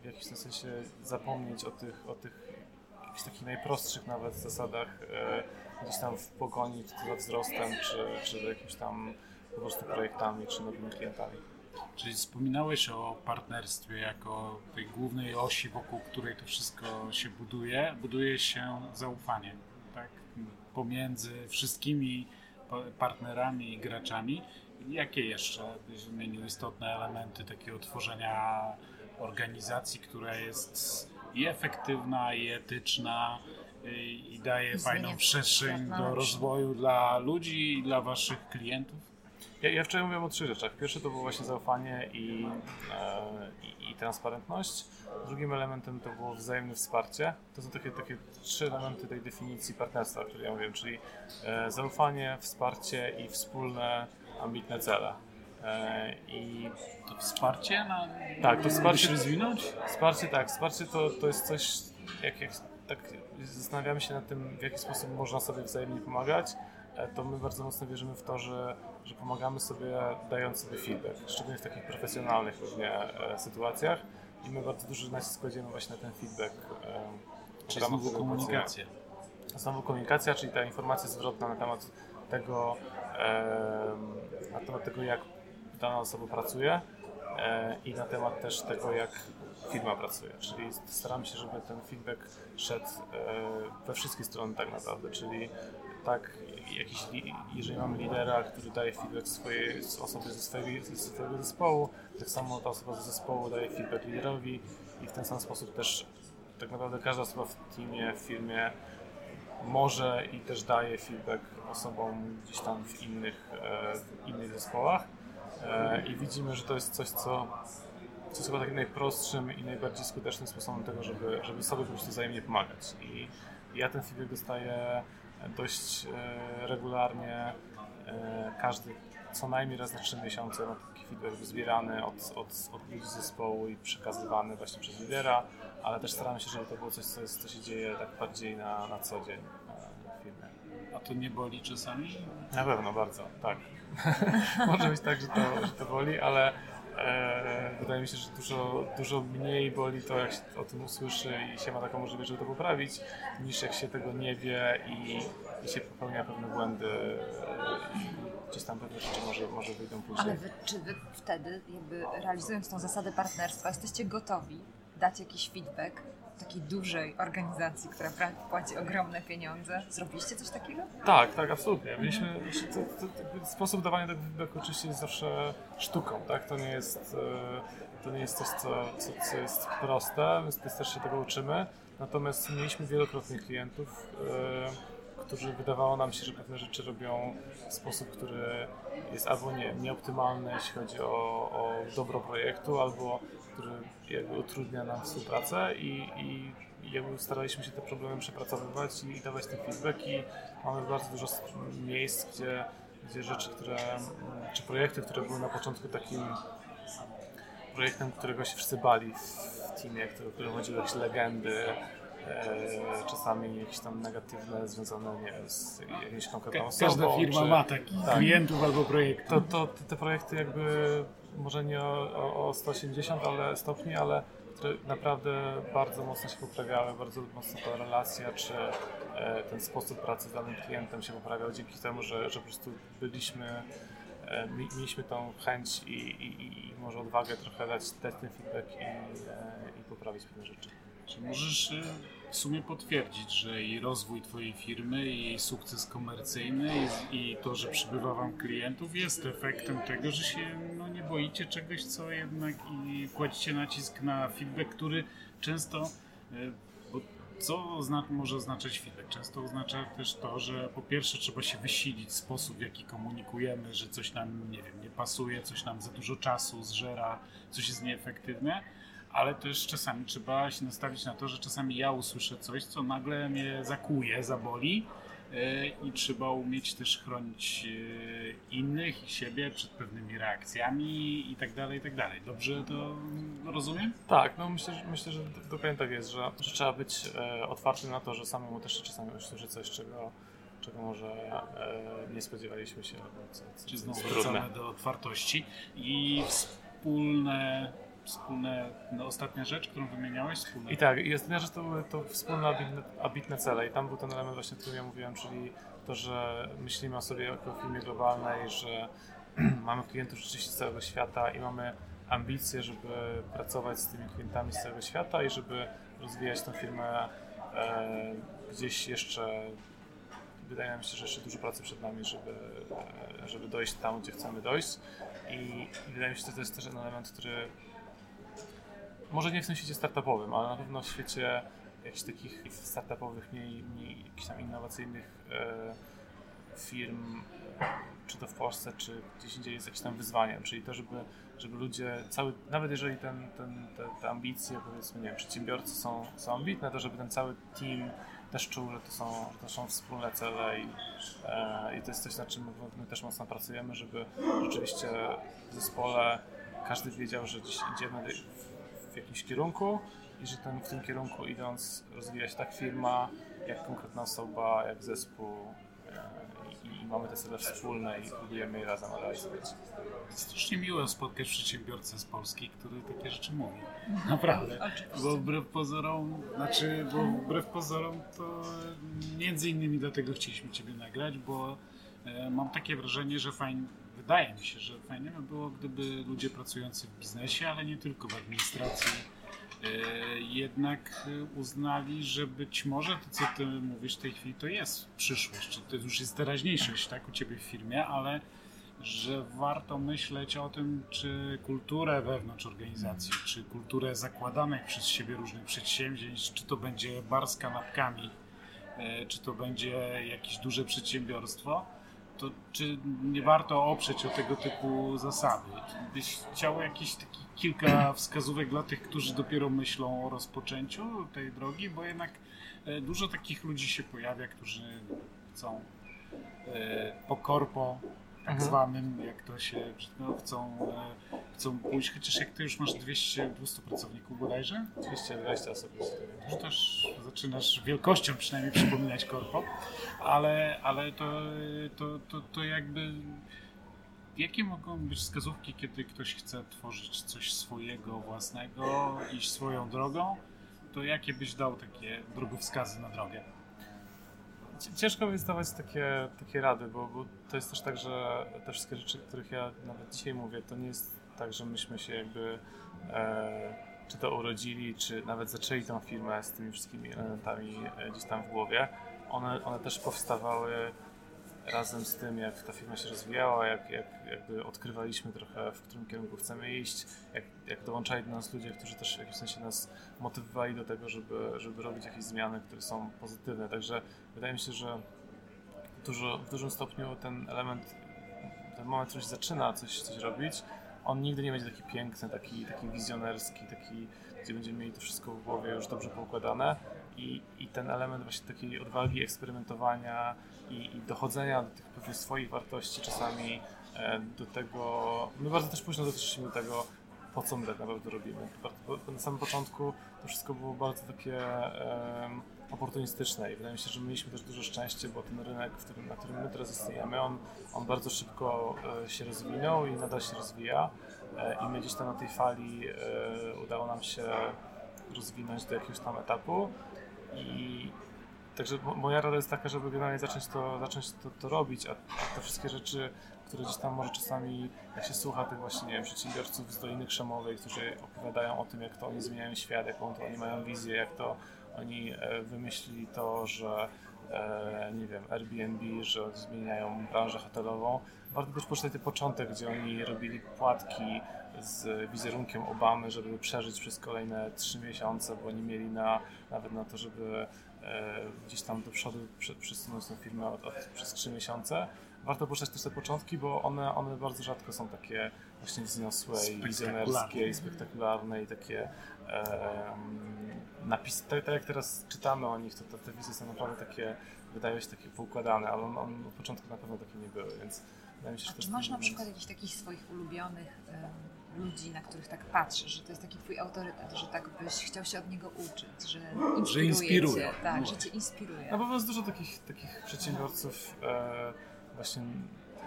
w jakimś sensie zapomnieć o tych, o tych jakichś takich najprostszych nawet zasadach e, gdzieś tam w pogoni za wzrostem, czy, czy jakimiś tam po prostu projektami, czy nowymi klientami. Czyli wspominałeś o partnerstwie jako tej głównej osi, wokół której to wszystko się buduje. Buduje się zaufanie tak? pomiędzy wszystkimi partnerami i graczami. Jakie jeszcze byś wymienił istotne elementy takiego tworzenia organizacji, która jest i efektywna, i etyczna, i daje fajną przestrzeń do rozwoju dla ludzi i dla waszych klientów? Ja, ja wczoraj mówiłem o trzech rzeczach. Pierwsze to było właśnie zaufanie i, e, i, i, transparentność. Drugim elementem to było wzajemne wsparcie. To są takie, takie trzy elementy tej definicji partnerstwa, o której ja mówiłem, czyli e, zaufanie, wsparcie i wspólne, ambitne cele. E, I to wsparcie na. Tak, to wsparcie. rozwinąć? Wsparcie, tak. Wsparcie to, to jest coś, jak, jak tak zastanawiamy się nad tym, w jaki sposób można sobie wzajemnie pomagać, e, to my bardzo mocno wierzymy w to, że, że pomagamy sobie dając sobie feedback, szczególnie w takich profesjonalnych różnie e, sytuacjach i my bardzo duży nacisk kładziemy właśnie na ten feedback. Czyli znowu komunikacja. Znowu komunikacja, czyli ta informacja zwrotna na temat tego, na temat tego jak dana osoba pracuje i na temat też tego, jak firma pracuje. Czyli staramy się, żeby ten feedback szedł e, we wszystkie strony tak naprawdę, czyli tak, jakiś, jeżeli mamy lidera, który daje feedback swojej osobie ze swojego, ze swojego zespołu, tak samo ta osoba ze zespołu daje feedback liderowi i w ten sam sposób też tak naprawdę każda osoba w teamie, w firmie może i też daje feedback osobom gdzieś tam w innych, w innych zespołach i widzimy, że to jest coś, co co jest chyba takim najprostszym i najbardziej skutecznym sposobem tego, żeby, żeby sobie po prostu wzajemnie pomagać. I ja ten feedback dostaję dość e, regularnie, e, każdy co najmniej raz na trzy miesiące ma taki feedback zbierany od, od, od ludzi z zespołu i przekazywany właśnie przez lidera, ale też staramy się, żeby to było coś, co, jest, co się dzieje tak bardziej na, na co dzień e, w firmie. A to nie boli czasami? Na pewno, bardzo, tak. Może być tak, że to, że to boli, ale E, wydaje mi się, że dużo, dużo mniej boli to, jak się o tym usłyszy i się ma taką możliwość, żeby to poprawić, niż jak się tego nie wie i, i się popełnia pewne błędy e, i gdzieś tam pewne rzeczy może, może wyjdą później. Ale wy, czy wy wtedy, jakby realizując tą zasadę partnerstwa, jesteście gotowi dać jakiś feedback takiej dużej organizacji, która płaci ogromne pieniądze. Zrobiliście coś takiego? Tak, tak, absolutnie. Mieliśmy, to, to, to, sposób dawania tego feedbacku oczywiście jest zawsze sztuką, tak? To nie jest, e, to nie jest coś, co, co, co jest proste, my też się tego uczymy. Natomiast mieliśmy wielokrotnie klientów, e, którzy wydawało nam się, że pewne rzeczy robią w sposób, który jest albo nie, nieoptymalny, jeśli chodzi o, o dobro projektu, albo który jakby utrudnia nam współpracę i, i jakby staraliśmy się te problemy przepracowywać i dawać ten feedback i mamy bardzo dużo miejsc, gdzie, gdzie rzeczy, które, czy projekty, które były na początku takim projektem, którego się wszyscy bali w teamie, który, który chodziły jakieś legendy, e, czasami jakieś tam negatywne, związane nie, z jakimś konkretną osobą. Każda firma czy, ma takich tak, klientów albo projektów. To, to, te projekty jakby może nie o, o 180 ale stopni, ale które naprawdę bardzo mocno się poprawiały, bardzo mocno ta relacja czy e, ten sposób pracy z danym klientem się poprawiał dzięki temu, że, że po prostu byliśmy, e, mieliśmy tą chęć i, i, i może odwagę trochę dać, dać ten feedback i, e, i poprawić pewne rzeczy. Czy możesz y, w sumie potwierdzić, że i rozwój Twojej firmy, i jej sukces komercyjny, i, i, to, że przybywa Wam klientów, jest efektem tego, że się no, nie boicie czegoś, co jednak i kładziecie nacisk na feedback, który często. Y, bo co zna, może oznaczać feedback? Często oznacza też to, że po pierwsze trzeba się wysilić sposób, w jaki komunikujemy, że coś nam, nie wiem, nie pasuje, coś nam za dużo czasu zżera, coś jest nieefektywne ale też czasami trzeba się nastawić na to, że czasami ja usłyszę coś, co nagle mnie zakuje, zaboli e, i trzeba umieć też chronić e, innych i siebie przed pewnymi reakcjami i tak dalej, i tak dalej. Dobrze to rozumiem? Tak, no myślę, że, myślę, że dokładnie tak jest, że, że trzeba być e, otwartym na to, że samemu też czasami usłyszę coś, czego czego może e, nie spodziewaliśmy się. Albo co, co, Czyli znowu wracamy do otwartości i wspólne wspólne, no, ostatnia rzecz, którą wymieniałeś? Wspólne. I tak, i ostatnia rzecz to były to wspólne ambitne, ambitne cele i tam był ten element właśnie, o którym ja mówiłem, czyli to, że myślimy o sobie jako firmie globalnej, że mamy klientów rzeczywiście z całego świata i mamy ambicje, żeby pracować z tymi klientami z całego świata i żeby rozwijać tę firmę e, gdzieś jeszcze wydaje mi się, że jeszcze dużo pracy przed nami, żeby, e, żeby dojść tam, gdzie chcemy dojść. I, I, wydaje mi się, że to jest też ten element, który może nie w świecie startupowym, ale na pewno w świecie jakichś takich startupowych, mniej, mniej jakichś tam innowacyjnych e, firm, czy to w Polsce, czy gdzieś indziej jest jakimś tam wyzwaniem, czyli to, żeby, żeby ludzie, cały, nawet jeżeli ten, ten, te, te ambicje, powiedzmy, nie wiem, przedsiębiorcy są, są ambitne, to żeby ten cały team też czuł, że to są, że to są wspólne cele i, e, i to jest coś, nad czym my też mocno pracujemy, żeby rzeczywiście w zespole każdy wiedział, że dziś idziemy w jakimś kierunku i że ten, w tym kierunku idąc rozwija się tak firma, jak konkretna osoba, jak zespół e, i, i mamy te cele wspólne i próbujemy je razem realizować. Strasznie miło spotkać przedsiębiorcę z Polski, który takie rzeczy mówi. Naprawdę. Bo wbrew pozorom, znaczy, bo wbrew pozorom to między innymi dlatego chcieliśmy Ciebie nagrać, bo e, mam takie wrażenie, że fajnie wydaje mi się, że fajnie by było, gdyby ludzie pracujący w biznesie, ale nie tylko w administracji, e, jednak uznali, że być może to, co ty mówisz w tej chwili, to jest przyszłość, czy to już jest teraźniejszość tak, u ciebie w firmie, ale że warto myśleć o tym, czy kulturę wewnątrz organizacji, czy kulturę zakładanych przez siebie różnych przedsięwzięć, czy to będzie bar z kanapkami e, czy to będzie jakieś duże przedsiębiorstwo, to czy nie warto oprzeć o tego typu zasady? Czy byś chciał jakieś taki kilka wskazówek dla tych, którzy dopiero myślą o rozpoczęciu tej drogi, bo jednak e, dużo takich ludzi się pojawia, którzy chcą e, po korpo tak mhm. zwanym, jak to się no, chcą, e, chcą pójść, chociaż jak ty już masz 200, 200 pracowników bodajże? 220 osób. Już też zaczynasz wielkością przynajmniej przypominać korpo, ale, ale to, to, to, to jakby jakie mogą być wskazówki, kiedy ktoś chce tworzyć coś swojego, własnego, iść swoją drogą, to jakie byś dał takie drogowskazy na drogę? Ciężko mi jest dawać takie, takie rady, bo, bo, to jest też tak, że te wszystkie rzeczy, o których ja nawet dzisiaj mówię, to nie jest tak, że myśmy się jakby e, czy to urodzili, czy nawet zaczęli tą firmę z tymi wszystkimi elementami e, gdzieś tam w głowie. One, one też powstawały razem z tym, jak ta firma się rozwijała, jak, jak jakby odkrywaliśmy trochę, w którym kierunku chcemy iść, jak, jak dołączali do nas ludzie, którzy też w jakimś sensie nas motywowali do tego, żeby, żeby robić jakieś zmiany, które są pozytywne. Także wydaje mi się, że dużo, w dużym stopniu ten element, ten moment, w się zaczyna coś, coś robić, on nigdy nie będzie taki piękny, taki, taki wizjonerski, taki, gdzie będziemy mieli to wszystko w głowie już dobrze poukładane i, i ten element właśnie takiej odwagi, eksperymentowania i, i dochodzenia do tych pewnych swoich wartości czasami e, do tego, my bardzo też późno doszliśmy do tego, po co my tak naprawdę robimy. Na samym początku to wszystko było bardzo takie oportunistyczne i wydaje mi się, że mieliśmy też dużo szczęścia, bo ten rynek, w którym, na którym my teraz istniejemy, on, on bardzo szybko e, się rozwinął i nadal się rozwija e, i my gdzieś tam na tej fali e, udało nam się rozwinąć do jakiegoś tam etapu i także moja rada jest taka, żeby generalnie zacząć to, zacząć to, to robić, a, te wszystkie rzeczy, które gdzieś tam może czasami, jak się słucha tych właśnie, nie wiem, przedsiębiorców z Doliny Krzemowej, którzy opowiadają o tym, jak to oni zmieniają świat, jaką to oni mają wizję, jak to oni e, wymyślili to, że e, nie wiem, Airbnb, że zmieniają branżę hotelową. Warto też poczytać ten początek, gdzie oni robili płatki z wizerunkiem Obamy, żeby przeżyć przez kolejne trzy miesiące, bo oni mieli na, nawet na to, żeby e, gdzieś tam do przodu przesunąć tę firmę od, od, przez trzy miesiące. Warto poczytać też te początki, bo one, one bardzo rzadko są takie właśnie wzniosłe i wizjonerskie i spektakularne i takie e, napisy, tak, tak, jak teraz czytamy o nich, to, to te wizje są naprawdę takie, wydają się takie poukładane, ale on, on od początku na pewno takie nie były, więc wydaje mi się, że A czy masz na przykład jakichś takich swoich ulubionych ludzi, na których tak patrzysz, że to jest taki twój autorytet, że tak byś chciał się od niego uczyć, że inspiruje, że inspiruje. Cię, tak, że cię inspiruje. No bo jest dużo takich, takich przedsiębiorców e, właśnie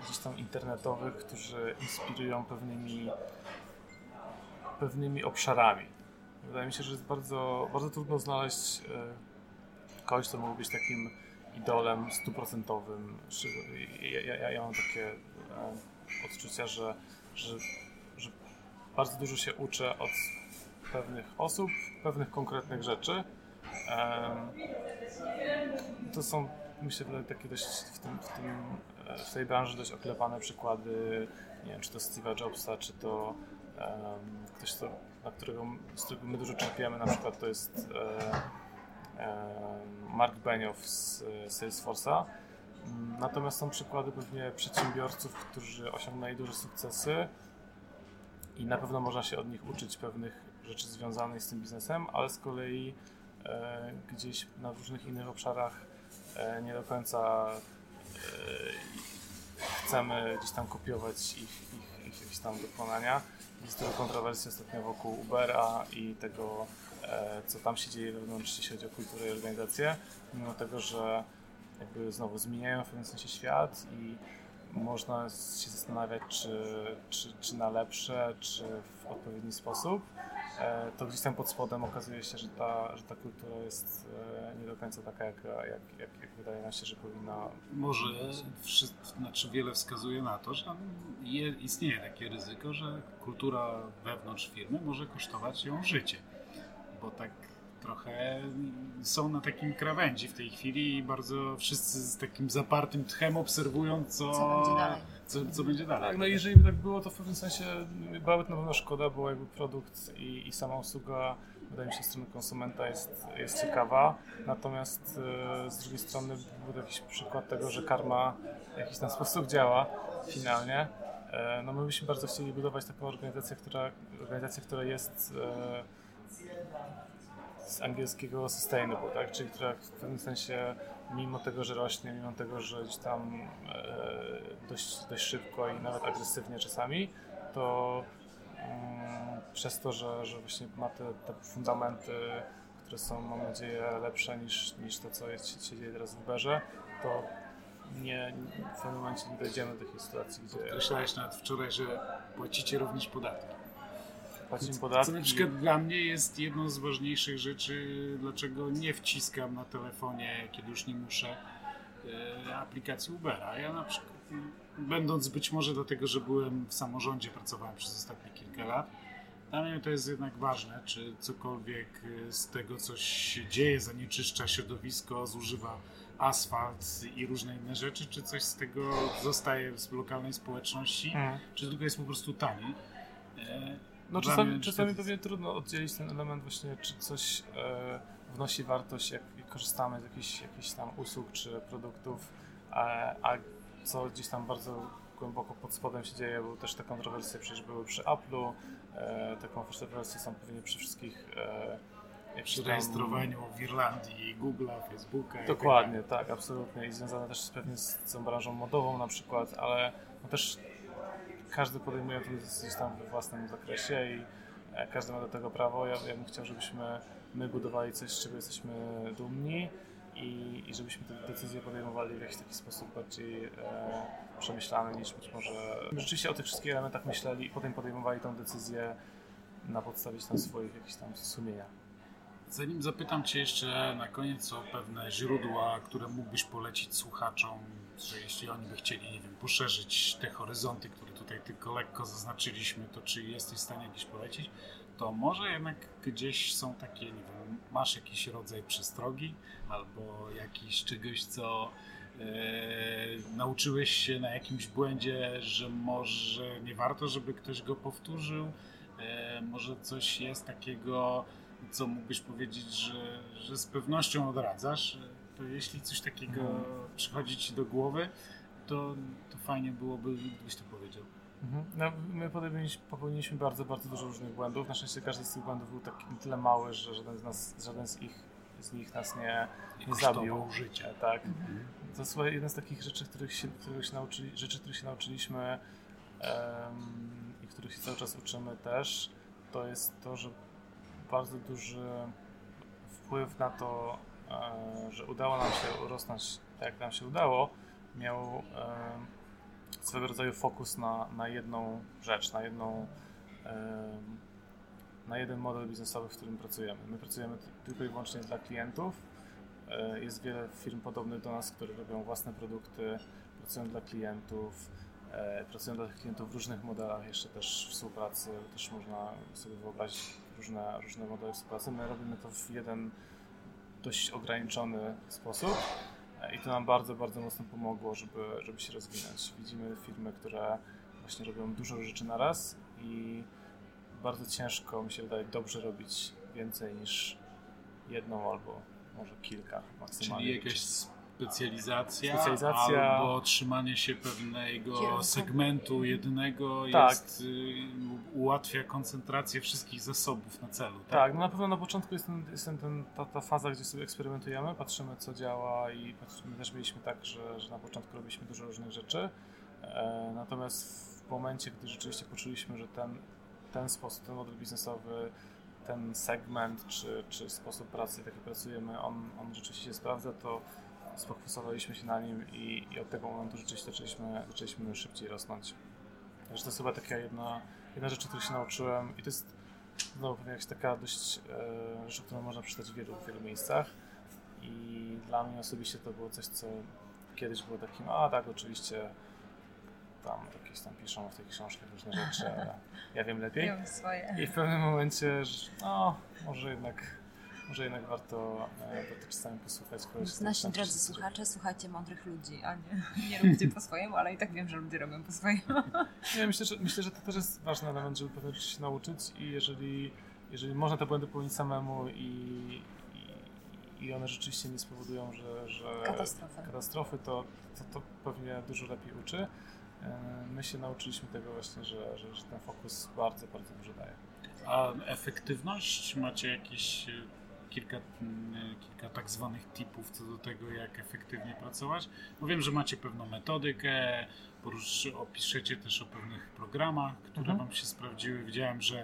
gdzieś tam internetowych, którzy inspirują pewnymi pewnymi obszarami. Wydaje mi się, że jest bardzo, bardzo trudno znaleźć e, kogoś, kto mógłby być takim idolem stuprocentowym. Ja, ja, ja mam takie e, odczucia, że, że bardzo dużo się uczę od pewnych osób, pewnych konkretnych rzeczy. To są, myślę, takie dość w, tym, w, tym, e, w tej branży dość oklepane przykłady, nie wiem, czy to Steve'a Jobsa, czy to um, ktoś, to, na którego, z którego my dużo czerpiemy, na przykład to jest Mark Benioff z Salesforce'a. Natomiast są przykłady pewnie przedsiębiorców, którzy osiągnęli duże sukcesy, i na pewno można się od nich uczyć pewnych rzeczy związanych z tym biznesem, ale z kolei e, gdzieś na różnych innych obszarach e, nie do końca e, chcemy gdzieś tam kopiować ich, ich, ich jakieś tam dokonania. Jest dużo kontrowersji ostatnio wokół Ubera i tego, e, co tam się dzieje wewnątrz, jeśli chodzi o kulturę i organizację, mimo tego, że jakby znowu zmieniają w pewnym sensie świat i można się zastanawiać, czy, czy, czy na lepsze, czy w odpowiedni sposób, e, to gdzieś tam pod spodem okazuje się, że ta, że ta kultura jest e, nie do końca taka, jak, jak, jak, jak wydaje nam się, że powinna Może znaczy wiele wskazuje na to, że je, istnieje takie ryzyko, że kultura wewnątrz firmy może kosztować ją życie. Bo tak trochę są na takim krawędzi w tej chwili i bardzo wszyscy z takim zapartym tchem obserwują, co, co będzie dalej. Co, co będzie dalej. Tak, no jeżeli by tak było, to w pewnym sensie byłaby to na pewno szkoda, bo jakby produkt i, i sama usługa wydaje mi się, strony konsumenta jest, jest ciekawa. Natomiast e, z drugiej strony był jakiś przykład tego, że karma w jakiś tam sposób działa finalnie. E, no my byśmy bardzo chcieli budować taką organizację, która, organizację, która jest z angielskiego sustainable, tak? czyli która w pewnym sensie mimo tego, że rośnie, mimo tego, że gdzieś tam e, dość, dość szybko i nawet agresywnie czasami, to mm, przez to, że, że właśnie ma te, te fundamenty, które są, mam nadzieję, lepsze niż, niż to, co jest, się dzieje teraz w Uberze, to nie, w pewnym momencie nie dojdziemy do takiej sytuacji, gdzie... Podkreślałeś nawet wczoraj, że płacicie również podatki. Płacimy podatki. Co na przykład dla mnie jest jedną z ważniejszych rzeczy, dlaczego nie wciskam na telefonie, kiedy już nie muszę, e, aplikacji Ubera. Ja na przykład, będąc być może dlatego, że byłem w samorządzie, pracowałem przez ostatnie kilka lat, dla mnie to jest jednak ważne, czy cokolwiek z tego, co się dzieje, zanieczyszcza środowisko, zużywa asfalt i różne inne rzeczy, czy coś z tego zostaje z lokalnej społeczności, mm. czy tylko jest po prostu tani. E, no czasami, czasami pewnie trudno oddzielić ten element właśnie, czy coś e, wnosi wartość, jak, jak korzystamy z jakichś, jakichś tam usług czy produktów, a, a co gdzieś tam bardzo głęboko pod spodem się dzieje, bo też te kontrowersje przecież były przy Apple'u, e, te kontrowersje są pewnie przy wszystkich e, przy rejestrowaniu w Irlandii Google'a, Facebooka. Dokładnie, tak, tak, absolutnie. I związane też pewnie z tą branżą modową na przykład, ale no też każdy podejmuje to gdzieś tam we własnym zakresie i e, każdy ma do tego prawo. Ja, ja bym chciał, żebyśmy my budowali coś, z czego jesteśmy dumni i, i żebyśmy te decyzje podejmowali w jakiś taki sposób bardziej e, przemyślany niż być może... Rzeczywiście o tych wszystkich elementach myśleli i potem podejmowali tą decyzję na podstawie tam swoich jakichś tam sumienia. Zanim zapytam Cię jeszcze na koniec o pewne źródła, które mógłbyś polecić słuchaczom, że jeśli oni by chcieli, nie wiem, poszerzyć te horyzonty, które tutaj tylko lekko zaznaczyliśmy, to czy jesteś w stanie jakieś polecić? To może jednak gdzieś są takie, nie wiem, masz jakiś rodzaj przestrogi albo jakiś czegoś, co e, nauczyłeś się na jakimś błędzie, że może nie warto, żeby ktoś go powtórzył. E, może coś jest takiego, co mógłbyś powiedzieć, że, że z pewnością odradzasz. To jeśli coś takiego hmm. przychodzi ci do głowy, to, to fajnie byłoby, gdybyś to powiedział. Mhm. No, my popełniliśmy bardzo, bardzo dużo różnych błędów. Na szczęście każdy z tych błędów był tak tyle mały, że żaden z, nas, żaden z, ich, z nich nas nie, nie zabił. życia. Tak. Mhm. To jest jedna z takich rzeczy, których się, których się nauczyli, rzeczy, których się nauczyliśmy um, i których się cały czas uczymy też, to jest to, że bardzo duży wpływ na to, e, że udało nam się urosnąć tak, jak nam się udało, miał e, swego rodzaju fokus na, na jedną rzecz, na jedną na jeden model biznesowy, w którym pracujemy. My pracujemy tylko i wyłącznie dla klientów. E, jest wiele firm podobnych do nas, które robią własne produkty, pracują dla klientów, e, pracują dla tych klientów w różnych modelach jeszcze też współpracy, też można sobie wyobrazić różne, różne modele współpracy. My robimy to w jeden dość ograniczony sposób i to nam bardzo, bardzo mocno pomogło, żeby, żeby się rozwinąć. Widzimy firmy, które właśnie robią dużo rzeczy na raz i bardzo ciężko, mi się wydaje, dobrze robić więcej niż jedną albo może kilka maksymalnie. Czyli jakaś specjalizacja, specjalizacja albo trzymanie się pewnego Kierunku. segmentu jednego tak. jest, y, ułatwia koncentrację wszystkich zasobów na celu. Tak, tak no na pewno na początku jest, ten, jest ten, ta, ta faza, gdzie sobie eksperymentujemy, patrzymy co działa i patrzymy, też mieliśmy tak, że, że na początku robiliśmy dużo różnych rzeczy, e, natomiast w momencie, gdy rzeczywiście poczuliśmy, że ten, ten sposób, ten model biznesowy ten segment czy, czy sposób pracy, w jaki pracujemy, on, on rzeczywiście się sprawdza, to sfokusowaliśmy się na nim i, i od tego momentu rzeczywiście zaczęliśmy, zaczęliśmy szybciej rosnąć. Także to jest chyba taka jedna, jedna rzecz, której się nauczyłem i to jest znowu pewnie jakaś taka dość e, rzecz, którą można przeczytać w wielu, w wielu miejscach i dla mnie osobiście to było coś, co kiedyś było takim, a tak oczywiście tam jakieś tam piszą w tych książkach różne rzeczy, ale ja wiem lepiej. I w pewnym momencie, no, może jednak może jednak warto, e, warto czasami posłuchać kogoś. Nasi drodzy słuchacze, słuchajcie mądrych ludzi, a nie, nie róbcie po swojemu, ale i tak wiem, że ludzie robią po swojemu. Nie, myślę, że, myślę, że to też jest ważny element, żeby pewne rzeczy się nauczyć i jeżeli jeżeli można te błędy popełnić samemu i, i, i one rzeczywiście nie spowodują, że, że katastrofy, katastrofy to, to, to pewnie dużo lepiej uczy. E, my się nauczyliśmy tego właśnie, że, że, że ten fokus bardzo, bardzo dużo daje. A efektywność? Macie jakieś e, kilka, kilka tak zwanych tipów co do tego, jak efektywnie pracować? No wiem, że macie pewną metodykę, porusz, opiszecie też o pewnych programach, które mhm. Wam się sprawdziły. Widziałem, że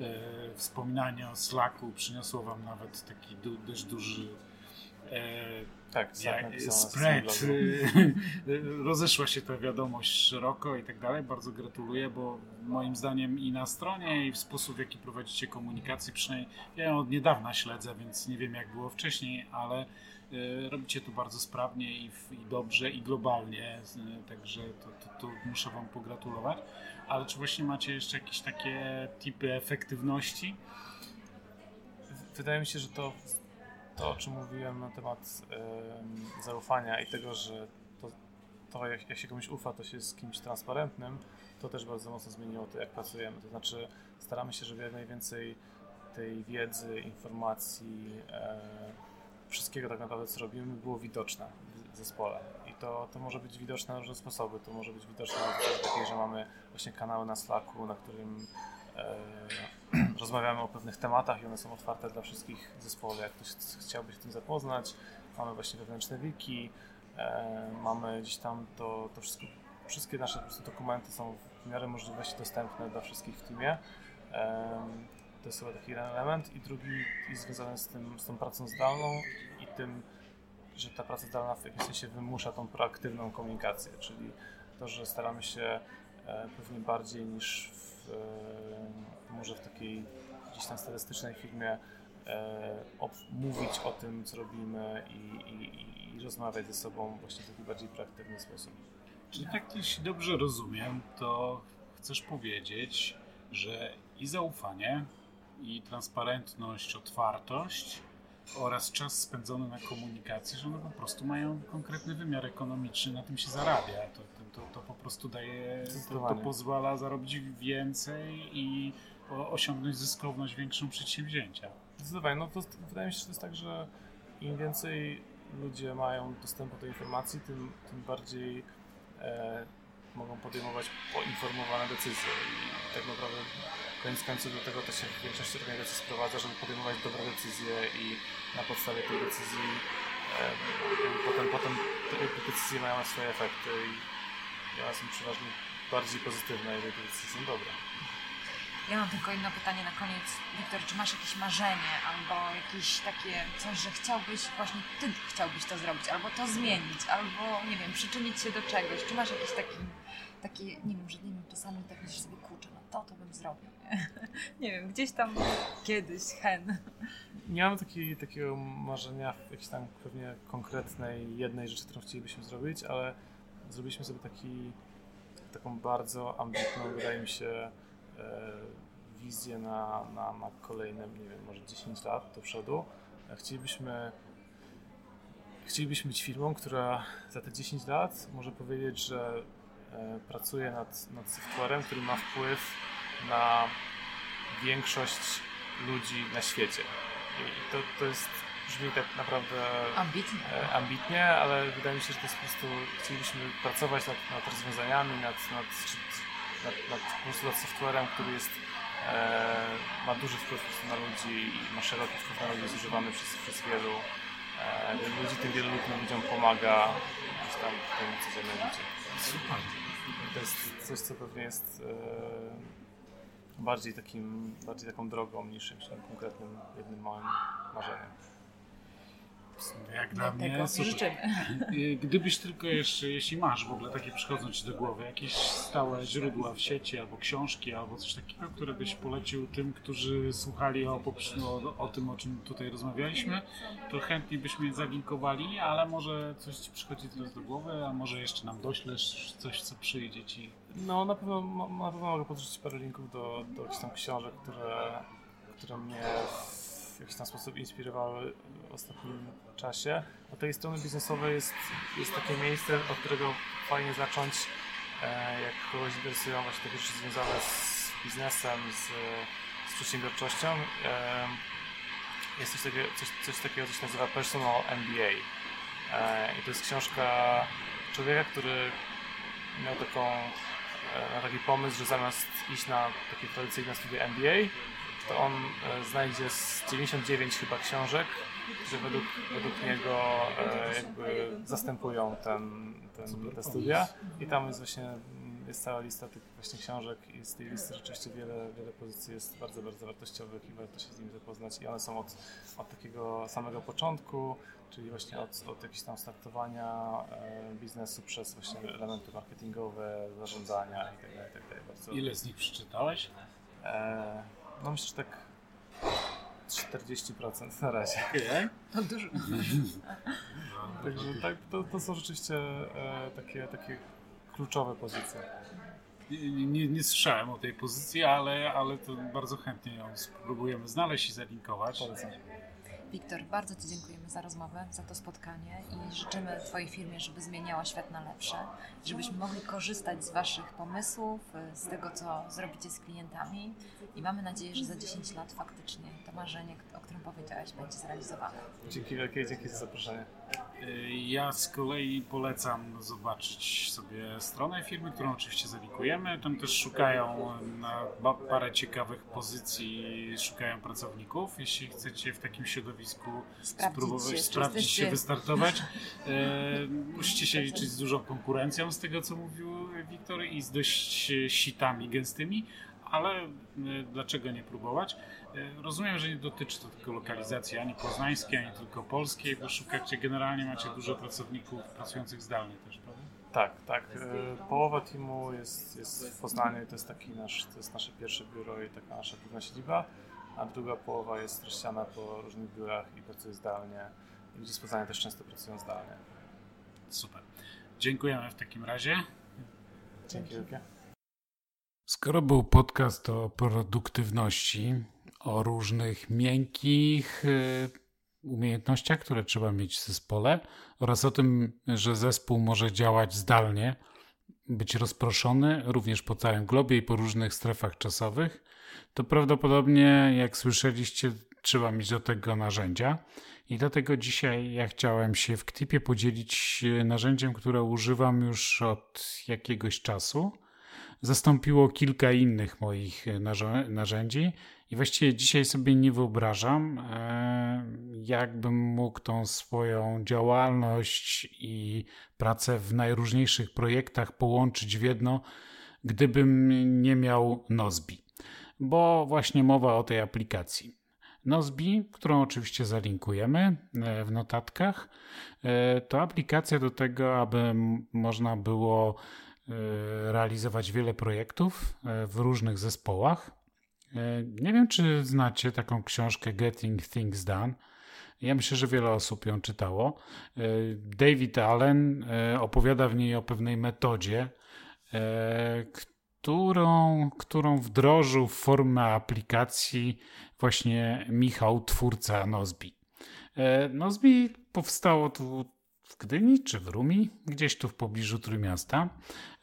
e, wspominanie o Slacku przyniosło Wam nawet taki du, dość duży e, tak, spread. Rozeszła się ta wiadomość szeroko i tak dalej. Bardzo gratuluję, bo moim zdaniem i na stronie, i w sposób, w jaki prowadzicie komunikację, przynajmniej ja ją od niedawna śledzę, więc nie wiem jak było wcześniej, ale y, robicie to bardzo sprawnie i, i dobrze, i globalnie, także to, to, to muszę Wam pogratulować. Ale czy właśnie macie jeszcze jakieś takie typy efektywności? Wydaje mi się, że to to, o czym mówiłem na temat y, zaufania i tego, że to, to jak, jak, się komuś ufa, to się jest z kimś transparentnym, to też bardzo mocno zmieniło to, jak pracujemy. To znaczy, staramy się, żeby jak najwięcej tej wiedzy, informacji, e, wszystkiego tak naprawdę, co robimy, było widoczne w zespole. I to, to może być widoczne na różne sposoby. To może być widoczne na takiej, że mamy właśnie kanały na Slacku, na którym rozmawiamy o pewnych tematach i one są otwarte dla wszystkich zespołów. Jak ktoś chciałby się tym zapoznać, mamy właśnie wewnętrzne wiki, mamy gdzieś tam to, to wszystko, wszystkie nasze dokumenty są w miarę możliwości dostępne dla wszystkich w teamie. To jest chyba taki jeden element. I drugi jest związany z, tym, z tą pracą zdalną i tym, że ta praca zdalna w jakimś sensie wymusza tą proaktywną komunikację, czyli to, że staramy się e, pewnie bardziej niż w, może w takiej gdzieś tam statystycznej firmie e, mówić o tym, co robimy i, i, i, rozmawiać ze sobą właśnie w taki bardziej praktyczny sposób. Czyli tak, jeśli dobrze rozumiem, to chcesz powiedzieć, że i zaufanie, i transparentność, otwartość oraz czas spędzony na komunikacji, że one po prostu mają konkretny wymiar ekonomiczny, na tym się zarabia. To, to, to, po prostu daje, to, to pozwala zarobić więcej i osiągnąć zyskowność większą przedsięwzięcia. Zdecydowanie. No to wydaje mi się, że to jest tak, że im więcej ludzie mają dostępu do informacji, tym, tym bardziej e, mogą podejmować poinformowane decyzje. I tak naprawdę koniec końców do tego to się w większości organizacji sprowadza, żeby podejmować dobre decyzje i na podstawie tej decyzji potem, potem te decyzje mają swoje efekty i one są przeważnie bardziej pozytywne, jeżeli te decyzje są dobre. Ja mam tylko jedno pytanie na koniec. Wiktor, czy masz jakieś marzenie albo jakieś takie coś, że chciałbyś, właśnie ty chciałbyś to zrobić, albo to zmienić, albo nie wiem, przyczynić się do czegoś? Czy masz jakiś taki, taki nie wiem, że nie wiem, czasami tak myślisz sobie, kurczę, no to, to bym zrobił. Nie, nie wiem, gdzieś tam kiedyś, hen. Nie mam taki, takiego marzenia jakiejś tam pewnie konkretnej jednej rzeczy, którą chcielibyśmy zrobić, ale zrobiliśmy sobie taki, taką bardzo ambitną, wydaje mi się, E, wizję na, na, na kolejne, nie wiem, może 10 lat do przodu. Chcielibyśmy, chcielibyśmy być firmą, która za te 10 lat może powiedzieć, że e, pracuje nad, nad softwarem, który ma wpływ na większość ludzi na świecie. I to, to jest brzmi tak naprawdę ambitnie. ambitnie, ale wydaje mi się, że to jest po prostu chcielibyśmy pracować nad, nad rozwiązaniami, nad, nad nad, nad, po prostu nad softwarem, który jest, e, ma duży wpływ na ludzi i ma szeroki wpływ na ludzi, jest używany przez, przez wielu e, ludzi, tym wielu ludziom pomaga gdzieś tam w tym codziennym życiu. Super. To jest coś, co pewnie jest e, bardziej, takim, bardziej taką drogą niż jakimś konkretnym, jednym małym marzeniem. Jak dla mnie życzymy. Gdybyś tylko jeszcze, jeśli masz w ogóle takie przychodzą ci do głowy, jakieś stałe źródła w sieci, albo książki, albo coś takiego, które byś polecił tym, którzy słuchali o, o, o tym, o czym tutaj rozmawialiśmy, to chętnie byśmy je zalinkowali, ale może coś ci przychodzi teraz do głowy, a może jeszcze nam doślesz coś, co przyjdzie ci. No na pewno, na pewno mogę podrzucić parę linków do, do jakichś tam książek, które, które mnie w jakiś tam sposób inspirowały w ostatnim czasie. Od tej strony biznesowej jest, jest takie miejsce, od którego fajnie zacząć, e, jak kogoś interesują właśnie takie rzeczy związane z biznesem, z, z przedsiębiorczością. Jest coś takiego, coś, coś takiego, co się nazywa Personal MBA. I to jest książka człowieka, który miał taką, taki pomysł, że zamiast iść na takie tradycyjne studia MBA, to on znajdzie z 99 chyba książek, że według, według niego e, jakby zastępują ten, ten, te studia. I tam jest właśnie jest cała lista tych właśnie książek i z tej listy rzeczywiście wiele, wiele pozycji jest bardzo, bardzo wartościowych i warto się z nimi zapoznać. I one są od, od takiego samego początku, czyli właśnie od, od jakiegoś tam startowania e, biznesu przez właśnie elementy marketingowe, zarządzania itd. Tak itd. Tak bardzo... Ile z nich przeczytałeś? E, no myślę, że tak 40% na razie. Okay. To dużo. Także tak, to, to są rzeczywiście e, takie, takie kluczowe pozycje. Nie, nie, nie, słyszałem o tej pozycji, ale, ale to bardzo chętnie ją spróbujemy znaleźć i zalinkować. Polecam. Wiktor, bardzo Ci dziękujemy za rozmowę, za to spotkanie i życzymy Twojej firmie, żeby zmieniała świat na lepsze, żebyśmy mogli korzystać z Waszych pomysłów, z tego, co zrobicie z klientami i mamy nadzieję, że za 10 lat faktycznie to marzenie, o którym powiedziałeś, będzie zrealizowane. Dzięki wielkie, dzięki za zaproszenie. Ja z kolei polecam zobaczyć sobie stronę firmy, którą oczywiście zalikujemy. Tam też szukają na parę ciekawych pozycji, szukają pracowników. Jeśli chcecie w takim środowisku sprawdzić spróbować, się, sprawdzić się, wystartować, e, musicie się liczyć z dużą konkurencją, z tego co mówił Wiktor, i z dość sitami gęstymi, ale e, dlaczego nie próbować? Rozumiem, że nie dotyczy to tylko lokalizacji ani poznańskiej, ani tylko polskiej, bo szukacie, generalnie macie dużo pracowników pracujących zdalnie też, prawda? Tak, tak. E, połowa teamu jest, jest w Poznaniu i to jest taki nasz, to jest nasze pierwsze biuro i taka nasza główna siedziba, a druga połowa jest rozsiana po różnych biurach i pracuje zdalnie. I ludzie z Poznania też często pracują zdalnie. Super. Dziękujemy w takim razie. Dzięki. Skoro był podcast o produktywności, o różnych miękkich y, umiejętnościach, które trzeba mieć w zespole oraz o tym, że zespół może działać zdalnie, być rozproszony również po całym globie i po różnych strefach czasowych, to prawdopodobnie, jak słyszeliście, trzeba mieć do tego narzędzia. I dlatego dzisiaj ja chciałem się w klipie podzielić narzędziem, które używam już od jakiegoś czasu. Zastąpiło kilka innych moich narzędzi i właściwie dzisiaj sobie nie wyobrażam, e, jakbym mógł tą swoją działalność i pracę w najróżniejszych projektach połączyć w jedno, gdybym nie miał Nozbi. Bo właśnie mowa o tej aplikacji. Nozbi, którą oczywiście zalinkujemy e, w notatkach, e, to aplikacja do tego, aby można było realizować wiele projektów w różnych zespołach nie wiem, czy znacie taką książkę Getting Things Done. Ja myślę, że wiele osób ją czytało. E, David Allen e, opowiada w niej o pewnej metodzie, którą, którą wdrożył w formę aplikacji właśnie Michał, twórca Nozbi. Nozbi powstało tu w Gdyni czy w Rumi, gdzieś tu w pobliżu Trójmiasta.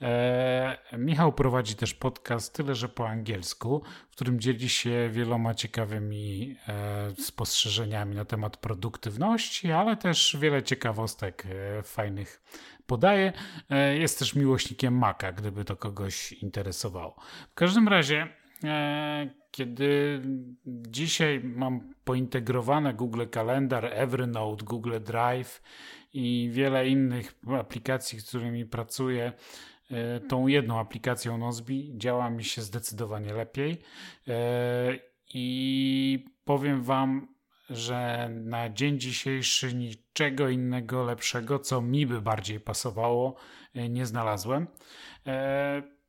E, Michał prowadzi też podcast, tyle że po angielsku, w którym dzieli się wieloma ciekawymi e, spostrzeżeniami na temat produktywności, ale też wiele ciekawostek e, fajnych podaje. E, jest też miłośnikiem Maca, gdyby to kogoś interesowało. W każdym razie e, kiedy dzisiaj mam pointegrowane Google Kalendar, Evernote, Google Drive i wiele innych aplikacji, z którymi pracuję, e, tą jedną aplikacją Nozbi działa mi się zdecydowanie lepiej. E, I powiem Wam, że na dzień dzisiejszy niczego innego lepszego, co mi by bardziej pasowało, e, nie znalazłem.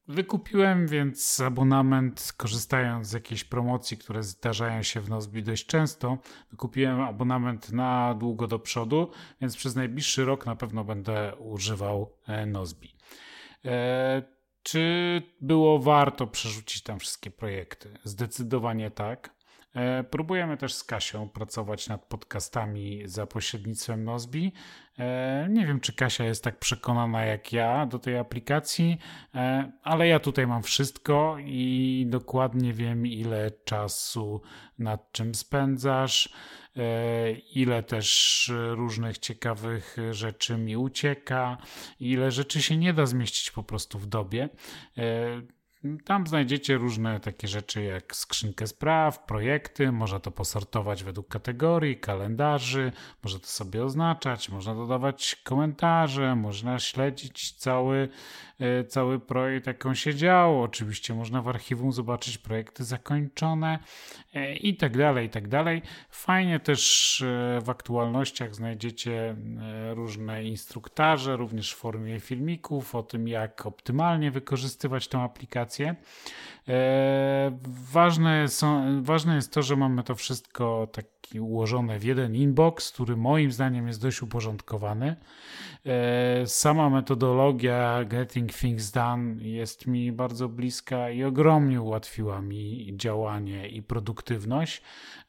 Wykupiłem więc abonament, korzystając z jakiejś promocji, które zdarzają się w Nozbi dość często. Wykupiłem abonament na długo do przodu, więc przez najbliższy rok na pewno będę używał e, Nozbi. E, czy było warto przerzucić tam wszystkie projekty? Zdecydowanie tak. E, próbujemy też z Kasią pracować nad podcastami za pośrednictwem Nozbi. E, nie wiem, czy Kasia jest tak przekonana jak ja do tej aplikacji, e, ale ja tutaj mam wszystko i dokładnie wiem, ile czasu nad czym spędzasz, ile też różnych ciekawych rzeczy mi ucieka, ile rzeczy się nie da zmieścić po prostu w dobie. Tam znajdziecie różne takie rzeczy jak skrzynkę spraw, projekty, można to posortować według kategorii, kalendarzy, można to sobie oznaczać, można dodawać komentarze, można śledzić cały, e, cały projekt, jak on się działo. Oczywiście można w archiwum zobaczyć projekty zakończone e, i tak dalej, i tak dalej. Fajnie też e, w aktualnościach znajdziecie różne instruktaże, również w formie filmików o tym, jak optymalnie wykorzystywać tę aplikację E, ważne, są, ważne jest to, że mamy to wszystko taki ułożone w jeden inbox, który moim zdaniem jest dość uporządkowany. E, sama metodologia Getting Things Done jest mi bardzo bliska i ogromnie ułatwiła mi działanie i produktywność.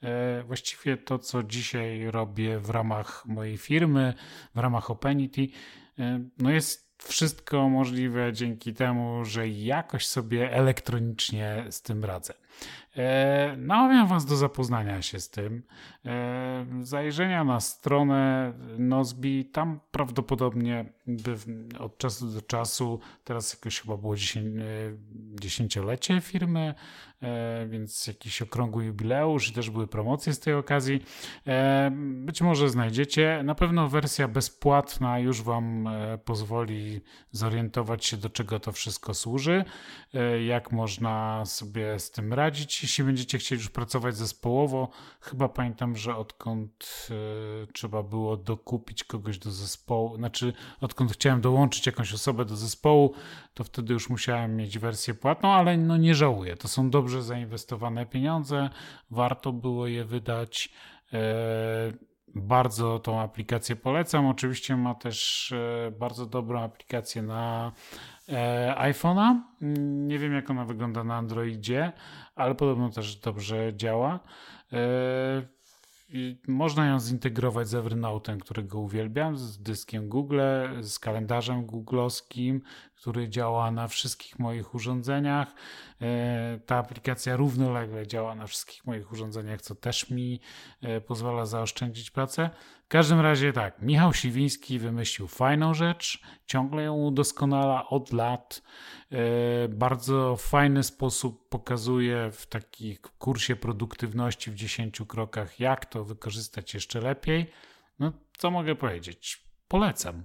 E, właściwie to, co dzisiaj robię w ramach mojej firmy, w ramach Openity, no jest wszystko możliwe dzięki temu, że jakoś sobie elektronicznie z tym radzę. E, namawiam Was do zapoznania się z tym, e, zajrzenia na stronę Nozbi. Tam prawdopodobnie od czasu do czasu, teraz jakoś chyba było e, dziesięciolecie firmy, więc jakiś okrągły jubileusz i też były promocje z tej okazji. Być może znajdziecie. Na pewno wersja bezpłatna już Wam pozwoli zorientować się, do czego to wszystko służy, jak można sobie z tym radzić jeśli będziecie chcieli już pracować zespołowo, chyba pamiętam, że odkąd y, trzeba było dokupić kogoś do zespołu, znaczy odkąd chciałem dołączyć jakąś osobę do zespołu, to wtedy już musiałem mieć wersję płatną, ale no nie żałuję. To są dobrze zainwestowane pieniądze, warto było je wydać. Y, bardzo tą aplikację polecam. Oczywiście ma też bardzo dobrą aplikację na iPhone'a. Nie wiem, jak ona wygląda na Androidzie, ale podobno też dobrze działa. Można ją zintegrować z Evernote'em, którego uwielbiam, z dyskiem Google, z kalendarzem googlowskim, który działa na wszystkich moich urządzeniach. E, ta aplikacja równolegle działa na wszystkich moich urządzeniach, co też mi e, pozwala zaoszczędzić pracę. W każdym razie tak, Michał Siwiński wymyślił fajną rzecz, ciągle ją udoskonala od lat. E, bardzo fajny sposób pokazuje w takim kursie produktywności w 10 krokach, jak to wykorzystać jeszcze lepiej. No, co mogę powiedzieć? Polecam.